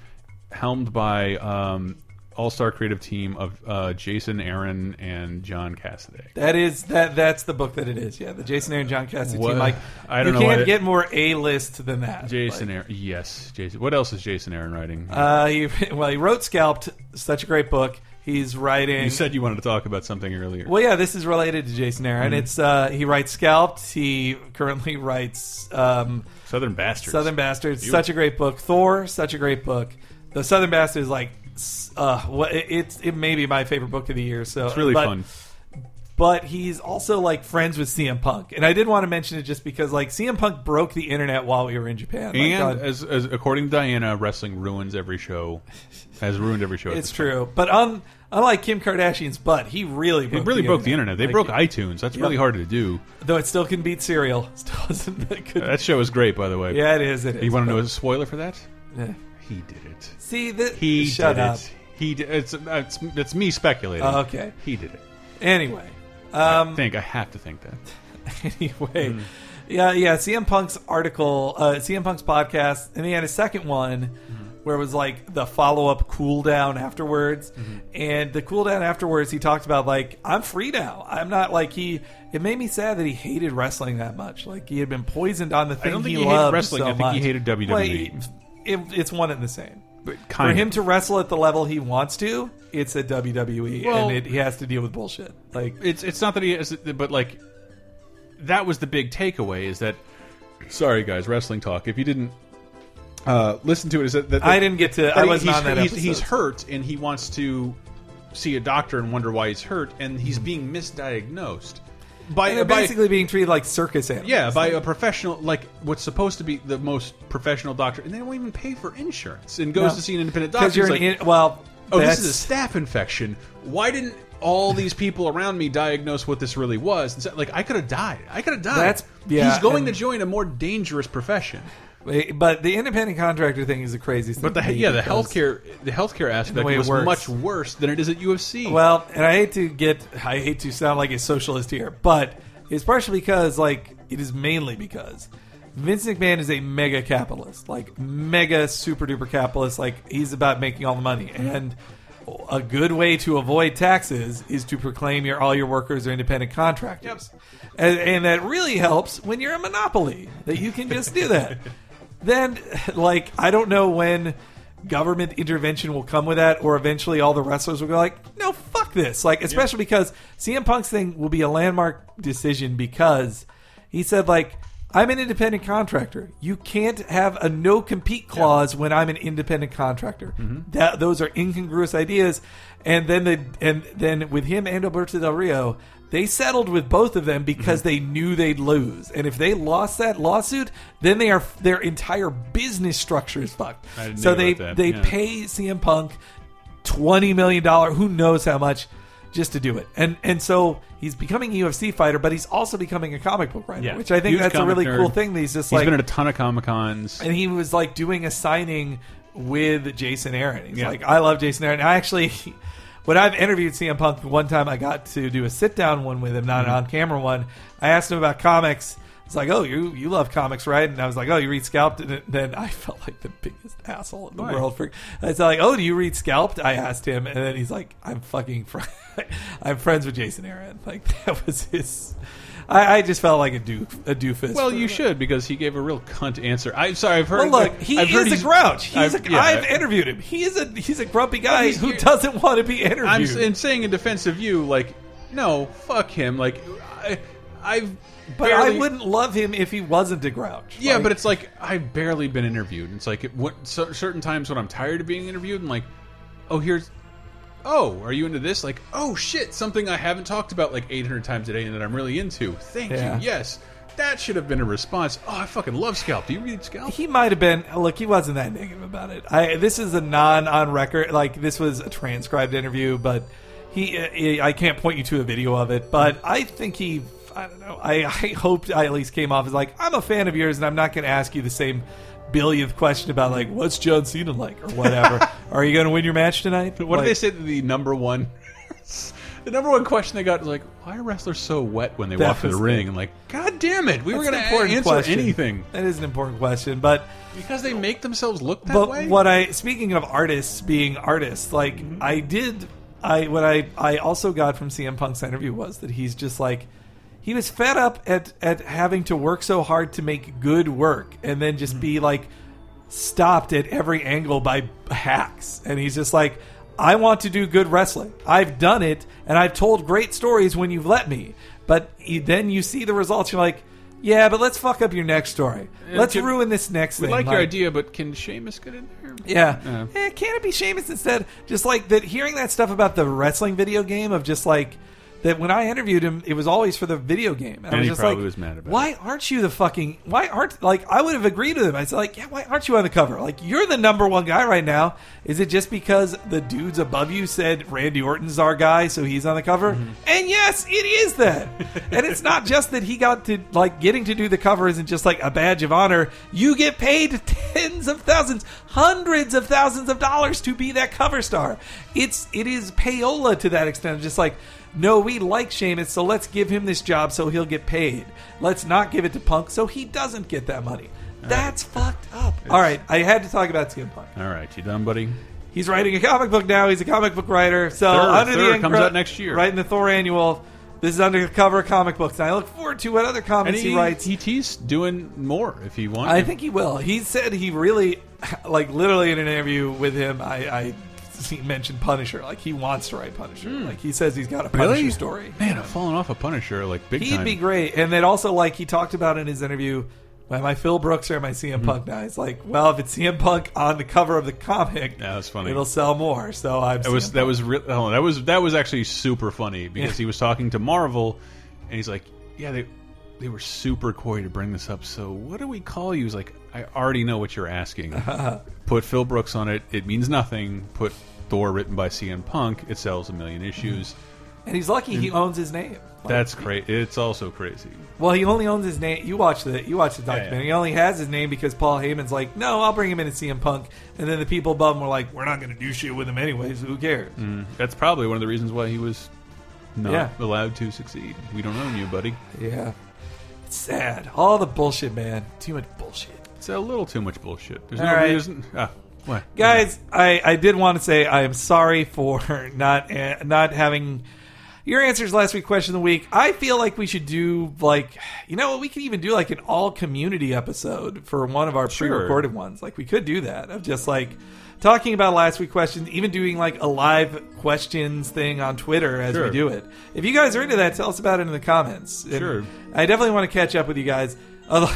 helmed by um, all-star creative team of uh, Jason Aaron and John Cassaday. That is that. That's the book that it is. Yeah, the Jason Aaron John Cassaday What- team. Like I don't know. you know can't what it- get more a list than that. Jason Aaron, yes, Jason. What else is Jason Aaron writing? Uh, he, well, he wrote Scalped, such a great book. He's writing. you said you wanted to talk about something earlier. Well, yeah, this is related to Jason Aaron. Mm-hmm. It's uh, he writes Scalped. He currently writes um, Southern Bastards. Southern Bastards. Such a great book. Thor. Such a great book. The Southern Bastards, like, uh, what it, it's it may be my favorite book of the year. So It's really but, fun. But he's also like friends with CM Punk, and I did want to mention it just because like CM Punk broke the internet while we were in Japan. Like, And as, as according to Diana, wrestling ruins every show. Has ruined every show. it's true. But un, unlike Kim Kardashian's butt, he really broke really the broke the internet. They Like, broke iTunes. That's really hard to do. Though it still can beat Serial. Still isn't that show is great, by the way. Yeah, it is. It is. You want to know a spoiler for that? Yeah. He did it. See, the, He shut did up. it. He did. It's, it's it's me speculating. Oh, okay. He did it. Anyway, I um, think I have to think that. anyway, Hmm. yeah, yeah. CM Punk's article, uh, CM Punk's podcast, and he had a second one Hmm. where it was like the follow up cool down afterwards, Hmm. and the cool down afterwards, he talked about like I'm free now. I'm not like he. It made me sad that he hated wrestling that much. Like he had been poisoned on the thing I don't think he, he hated loved wrestling. so I think he hated WWE. Well, he- it, it's one and the same. But For kind him to wrestle at the level he wants to, it's at WWE, Well- and it, he has to deal with bullshit. Like it's it's not that he is, but like that was the big takeaway is that. Sorry, guys, wrestling talk. If you didn't uh, listen to it, is that, that I didn't get to. that I wasn't on that he's, episode. he's hurt and he wants to see a doctor and wonder why he's hurt, and he's being misdiagnosed by And they're by basically being treated like circus animals. yeah by a professional like what's supposed to be the most professional doctor, and they don't even pay for insurance and goes No. to see an independent doctor. you're an like, in, well. oh, this is a staph infection. Why didn't all these people around me diagnose what this really was? And so, like, I could have died. I could have died. That's- yeah, He's going and- to join a more dangerous profession. But the independent contractor thing is the craziest. But the thing yeah, the because- healthcare the healthcare aspect way it was works. much worse than it is at UFC. Well, and I hate to get, I hate to sound like a socialist here, but it's partially because, like, it is mainly because Vince McMahon is a mega capitalist, like mega super duper capitalist. Like he's about making all the money, and a good way to avoid taxes is to proclaim your all your workers are independent contractors, and, and that really helps when you're a monopoly that you can just do that. then, like, I don't know when government intervention will come with that, or eventually all the wrestlers will go like, "No, fuck this!" Like, especially because CM Punk's thing will be a landmark decision because he said like. I'm an independent contractor. You can't have a no compete clause when I'm an independent contractor. Mm-hmm. That those are incongruous ideas. And then the and then with him and Alberto Del Rio, they settled with both of them because mm-hmm. they knew they'd lose. And if they lost that lawsuit, then they are their entire business structure is fucked. I didn't So know they about that, they yeah. pay CM Punk twenty million dollar, who knows how much, just to do it. And and so he's becoming a UFC fighter, but he's also becoming a comic book writer, Yeah. which I think Huge that's a comic really nerd. cool thing. That he's just he's like been at a ton of comic cons. and he was like doing a signing with Jason Aaron. He's Yeah. like, I love Jason Aaron. I actually, when I've interviewed CM Punk, one time I got to do a sit down one with him, not Mm-hmm. an on camera one. I asked him about comics. It's like, oh, you you love comics, right? And I was like, oh, you read Scalped, and then I felt like the biggest asshole in the world. For I was like, oh, do you read Scalped? I asked him, and then he's like, I'm fucking, fr- I'm friends with Jason Aaron. Like that was his. I, I just felt like a doof, a doofus. Well, you should because he gave a real cunt answer. I'm sorry, I've heard. Well, look, he I've heard is a he's- grouch. He's I've- a, yeah, I've interviewed him. He is a he's a grumpy guy who doesn't want to be interviewed. I'm saying in defense of you, like, no, fuck him. Like, I, I've. but barely- I wouldn't love him if he wasn't a grouch. Yeah, Like, but it's like I've barely been interviewed. It's like it, what, so, certain times when I'm tired of being interviewed, and like, oh, here's, oh, are you into this? Like, oh shit, something I haven't talked about like 800 times a day and that I'm really into. Thank Yeah. you. Yes, that should have been a response. Oh, I fucking love Scalp. Do you read Scalp? he might have been. Look, he wasn't that negative about it. I this is a non on record. Like this was a transcribed interview, but he. I can't point you to a video of it, but I think he. I don't know. I, I hoped I at least came off as like I'm a fan of yours, and I'm not going to ask you the same billionth question about like what's John Cena like or whatever. Are you going to win your match tonight? What Like, did they say? The number one, the number one question they got was like, why are wrestlers so wet when they walk to the ring? And like, god damn it, we were going to answer question. anything That is an important question, but because they make themselves look that but way. what I speaking of artists being artists, like Mm-hmm. I did, I what I I also got from CM Punk's interview was that he's just like he was fed up at at having to work so hard to make good work and then Mm-hmm. just be like stopped at every angle by hacks, and he's just like. I want to do good wrestling. I've done it, and I've told great stories when you've let me. But you- then you see the results. You're like, yeah, but let's fuck up your next story. Let's can- ruin this next we thing. like your idea, but can Sheamus get in there? Yeah. Yeah. Eh, can't it be Sheamus instead? Just like that, hearing that stuff about the wrestling video game of just like that when I interviewed him, it was always for the video game. And, I was he just probably like, was mad about why aren't you the fucking? Why aren't like I would have agreed with him? I said like, yeah, why aren't you on the cover? Like you're the number one guy right now. Is it just because the dudes above you said Randy Orton's our guy, so he's on the cover? Mm-hmm. And yes, it is that. and it's not just that he got to like getting to do the cover isn't just like a badge of honor. You get paid tens of thousands, hundreds of thousands of dollars to be that cover star. It's it is payola to that extent. Just like no, we like Sheamus, so let's give him this job so he'll get paid. Let's not give it to Punk so he doesn't get that money. That's fucked up. All right, I had to talk about CM Punk. All right, you done, buddy? He's writing a comic book now. He's a comic book writer. So under the comes out next year. right in the Thor annual. This is under the cover of comic books, and I look forward to what other comics he, he, writes. he teased doing more if he wants. I think he will. He said he really, like, literally in an interview with him, I, I he mentioned Punisher. Like, he wants to write Punisher. Like, he says he's got a Punisher really story. Man, I've fallen off a Punisher like big He'd time. be great. And then also, like, he talked about in his interview, am I Phil Brooks or am I CM Mm-hmm. Punk now? It's like, well, if it's CM Punk on the cover of the comic, Yeah, that's funny. it'll sell more. So I'm That was that was re- oh, that was that was actually super funny because he was talking to Marvel, and he's like, "Yeah, they they were super coy to bring this up. So what do we call you?" He's like, "I already know what you're asking. Put Phil Brooks on it. It means nothing. Put Thor written by CM Punk. It sells a million issues. And he's lucky he owns his name. Like, That's crazy. It's also crazy. well, he only owns his name. You watch the you watch the documentary. yeah. He only has his name because Paul Heyman's like, no, I'll bring him in as CM Punk, and then the people above him were like, we're not going to do shit with him anyways. Who cares? Mm. That's probably one of the reasons why he was not Yeah. allowed to succeed. We don't own you, buddy. Yeah, it's sad. All the bullshit, man. Too much bullshit. It's a little too much bullshit. There's All no right. reason. Ah, what? guys I, I did want to say i am sorry for not uh, not having your answers last week question of the week i feel like we should do like you know what we could even do like an all community episode for one of our Sure. pre-recorded ones like we could do that of just like talking about last week questions even doing like a live questions thing on twitter as Sure. we do it if you guys are into that tell us about it in the comments And Sure. i definitely want to catch up with you guys Although,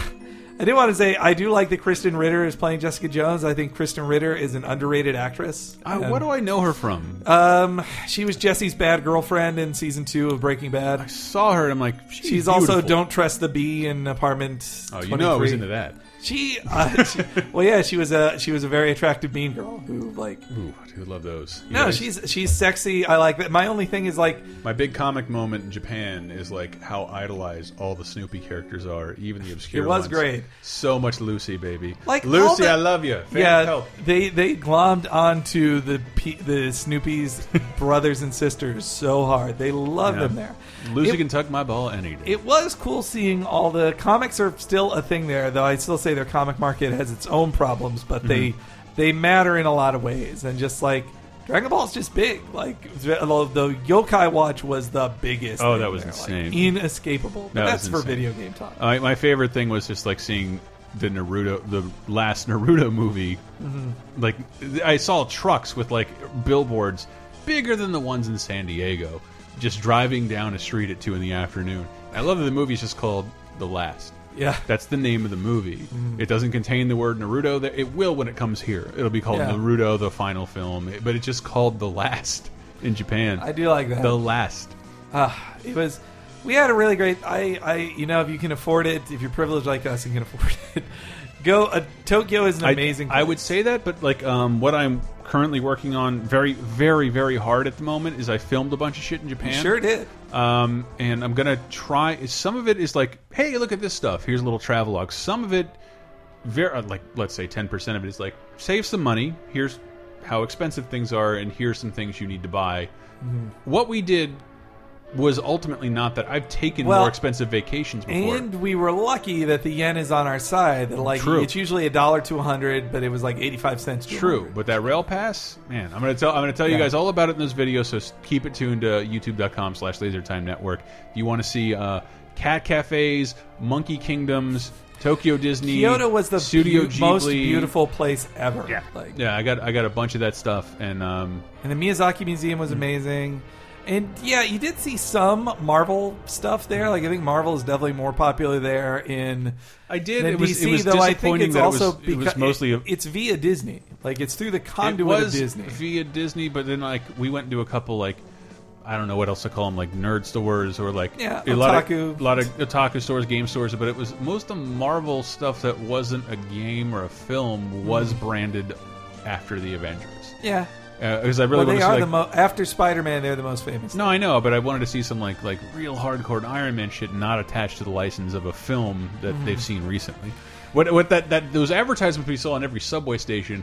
I did want to say I do like that Krysten Ritter is playing Jessica Jones. I think Krysten Ritter is an underrated actress. Uh, And, what do I know her from? um, she was Jesse's bad girlfriend in season two of Breaking Bad. I saw her and I'm like, she's, She's also. Don't Trust the Bee in Apartment. Oh, you know I was 23. into that. She, uh, she, well, yeah, she was a she was a very attractive mean girl who like. Ooh, I do love those. You No, guys- she's she's sexy. I like that. My only thing is like my big comic moment in Japan is like how idolized all the Snoopy characters are, even the obscure. It was ones. great. So much Lucy, baby. Like, all Lucy, the- I love you. Fan yeah, help. they they glommed onto the P, the Snoopy's brothers and sisters so hard. They love them there. Lucy It- can tuck my ball any day. it was cool seeing all the comics are still a thing there though i still say their comic market has its own problems but they Mm-hmm. they matter in a lot of ways and just like Dragon Ball's just big. Like the the Yokai Watch was the biggest. Oh, that was there, like, insane. inescapable. But That that's for video game talk. Uh, my favorite thing was just like seeing the Naruto, the last Naruto movie. Mm-hmm. Like I saw trucks with like billboards bigger than the ones in San Diego, just driving down a street at two in the afternoon. I love that the movie's just called The Last. Yeah. That's the name of the movie. Mm-hmm. It doesn't contain the word Naruto. It will when it comes here. It'll be called Yeah. Naruto, the final film. But it's just called The Last in Japan. I do like that. The Last. Ah, it was. We had a really great. I, I, you know, if you can afford it, if you're privileged like us and can afford it, go. Uh, Tokyo is an amazing. I, place. would say that, but like um, what I'm currently working on very, very, very hard at the moment is I filmed a bunch of shit in Japan. sure did. Um, and I'm gonna try. Some of it is like, hey, look at this stuff. Here's a little travelogue. Some of it, very uh, like, let's say 10% of it is like, save some money. Here's how expensive things are, and here's some things you need to buy. Mm-hmm. What we did was ultimately not that. I've taken Well, more expensive vacations before. And we were lucky that the yen is on our side. That like True. it's usually a dollar to a hundred, but it was like eighty five cents. To True, 100. but that rail pass, man, I'm gonna tell I'm gonna tell you guys all about it in this video. So keep it tuned to YouTube.com/slash LaserTime Network. If you want to see uh, cat cafes, monkey kingdoms, Tokyo Disney, Kyoto was the Studio beau- most beautiful place ever. Yeah, like, yeah, I got I got a bunch of that stuff, and um, And the Miyazaki Museum Mm. was amazing. And yeah, you did see some Marvel stuff there. Like I think Marvel is definitely more popular there in I did. It was DC, it was though I think disappointing it's that it also was, it was because mostly a, it's via Disney. Like it's through the it conduit of Disney. via Disney, but then like we went into a couple like. I don't know what else to call them, like nerd stores or like Yeah, a lot of a lot of otaku stores, game stores. But it was most of the Marvel stuff that wasn't a game or a film was Mm-hmm. branded after the Avengers. yeah. Because I really Well, want they to are see the like, after Spider-Man. They're the most famous. no, I know, but I wanted to see some like like real hardcore Iron Man shit not attached to the license of a film that Mm-hmm. they've seen recently. What what that that those advertisements we saw on every subway station,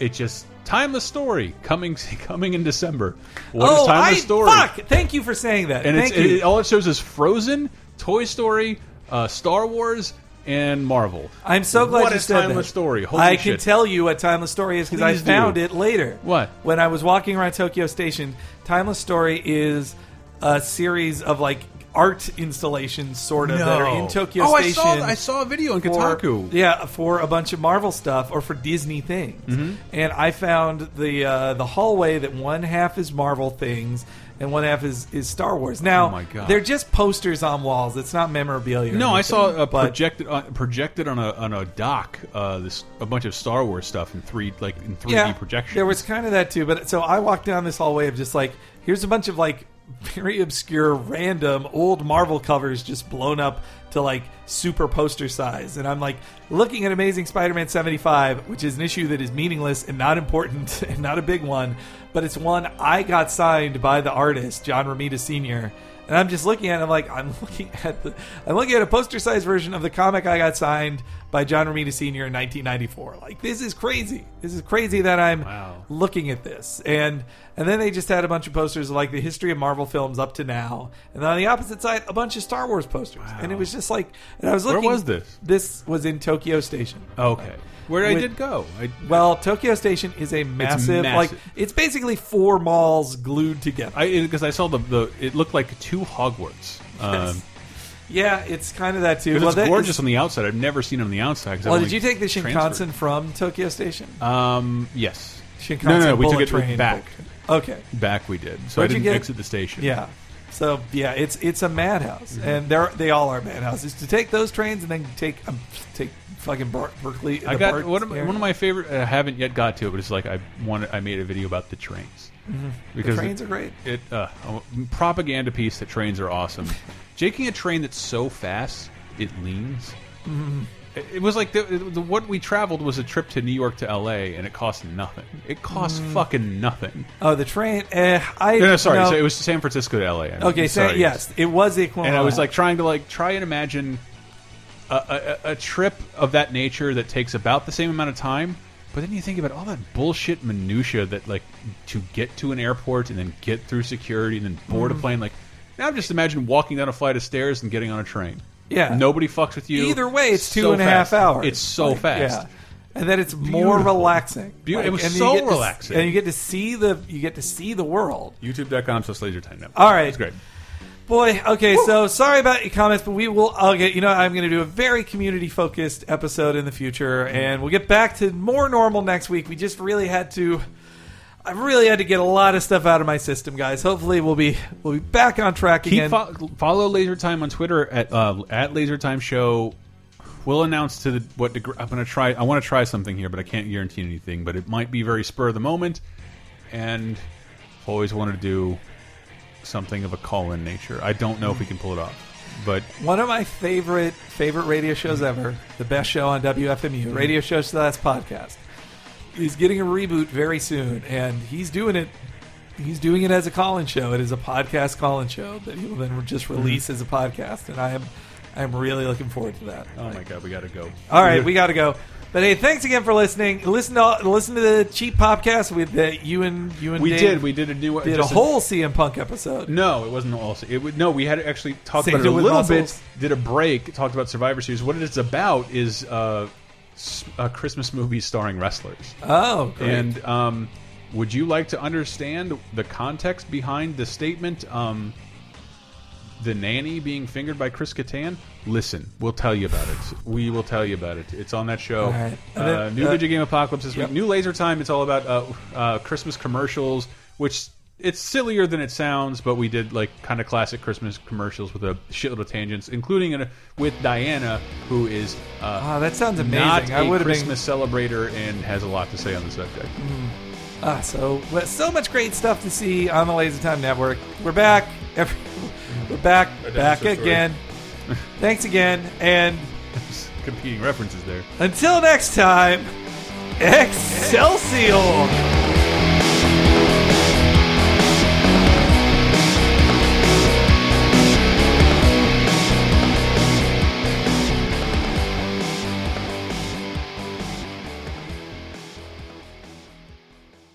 It's just timeless story coming coming in December. What is oh, timeless I, story? fuck! Thank you for saying that. And it's, Thank you. it, all it shows is Frozen, Toy Story, uh, Star Wars, and Marvel. I'm so glad What you a said timeless that. story. Holy I shit. can tell you what Timeless Story is because I Please do. found it later. What? When I was walking around Tokyo Station, Timeless Story is a series of like art installations, sort of, that are in Tokyo oh, Station. I saw I saw a video on for- Kotaku. yeah, for a bunch of Marvel stuff or for Disney things. Mm-hmm. And I found the uh, the hallway that one half is Marvel things and one half is, is Star Wars. Now, Oh my God. they're just posters on walls. It's not memorabilia. or No, I saw uh, but- projected on, projected on a on a dock. Uh, this a bunch of Star Wars stuff in three like in three D projection. There was kind of that too, but so I walked down this hallway of just like here's a bunch of like very obscure, random old Marvel covers just blown up to like super poster size, and I'm like looking at Amazing Spider-Man 75, which is an issue that is meaningless and not important and not a big one, but it's one I got signed by the artist John Romita Sr. And I'm just looking at it, I'm like, I'm looking at the I'm looking at a poster size version of the comic I got signed by John Romita Sr. in 1994. Like this is crazy. This is crazy that I'm Wow. looking at this. And and then they just had a bunch of posters of like the history of Marvel films up to now. And then on the opposite side, a bunch of Star Wars posters. And it was just like and I was Where looking was this? This was in Tokyo Station. okay. Where did I With- did go. I, Well, Tokyo Station is a massive, like massive. it's basically four malls glued together. Because I saw the the it looked like two Hogwarts. Um, yeah, it's kind of that too. Well, it's that gorgeous is- on the outside. I've never seen it on the outside. well, did you take the Shinkansen transferred. from Tokyo Station? Um, yes. Shinkansen No, no, no, we took it train back. Okay. Back we did. So Where'd I didn't exit the station. Yeah. So yeah, it's it's a madhouse, and they're they all are madhouses. To take those trains and then take um, take fucking Ber- Berkeley. I got one of, my- one of my favorite. I haven't yet got to it, but it's like I wanted. I made a video about the trains the because trains it, are great. It uh, propaganda piece that trains are awesome. Taking a train that's so fast it leans. Mm-hmm. It, it was like the, the what we traveled was a trip to New York to L.A. and it cost nothing. It cost Mm. fucking nothing. Oh, the train. Eh, I No, no, sorry. no. So it was San Francisco to L.A. I mean, okay. So, sorry. yes, it was the equivalent. and I was like trying to like try and imagine a, a, a trip of that nature that takes about the same amount of time. But then you think about all that bullshit minutia that like to get to an airport and then get through security and then board Mm. a plane. Like now, just imagine walking down a flight of stairs and getting on a train. Yeah. nobody fucks with you. Either way, it's two So and a half hours. It's so Like, fast. Yeah. and then it's more Beautiful. relaxing. Beau- it was and you so get to relaxing. and you get to see the you get to see the world. YouTube.com slash Laser Time Network. All right. It's great. Boy, okay, so sorry about your comments, but we will. I'll get. You know, I'm going to do a very community focused episode in the future, and we'll get back to more normal next week. We just really had to. I really had to get a lot of stuff out of my system, guys. Hopefully, we'll be we'll be back on track Keep again. fo- follow Laser Time on Twitter at uh, at Laser Time Show. We'll announce to the what degree I'm going to try. I want to try something here, but I can't guarantee anything. But it might be very spur of the moment, and always wanted to do something of a call-in nature. I don't know if we can pull it off, but One of my favorite favorite radio shows mm-hmm. ever, the best show on WFMU, mm-hmm. Radio Show Slash Podcast. He's getting a reboot very soon, and he's doing it. He's doing it as a call-in show. It is a podcast call-in show that he will then just mm-hmm. release as a podcast, and I am, I am really looking forward to that. oh my god, we got to go. All right, we got to go. But hey, thanks again for listening. Listen to listen to the cheap podcast with the, you and you and we Dave did. We did a new did a just whole CM Punk episode. No, it wasn't all. It would no. We had actually talked Saved about it it a with little muscles. bit. Did a break. Talked about Survivor Series. What it's about is uh, a Christmas movie starring wrestlers. Oh, great. And um, would you like to understand the context behind the statement? Um, the nanny being fingered by Chris Kattan. Listen, we'll tell you about it. We will tell you about it. It's on that show. Right. Uh, new uh, video game apocalypse this yep. week. New Laser Time. It's all about uh, uh, Christmas commercials, which it's sillier than it sounds, but we did like kind of classic Christmas commercials with a shitload of tangents, including a, with Diana, who is uh, Oh, that sounds amazing. not I a would have been Christmas celebrator and has a lot to say on the subject. Ah, so so much great stuff to see on the Laser Time Network. We're back. Every, we're back, back again. Thanks again, and Competing references there. until next time, Excelsior.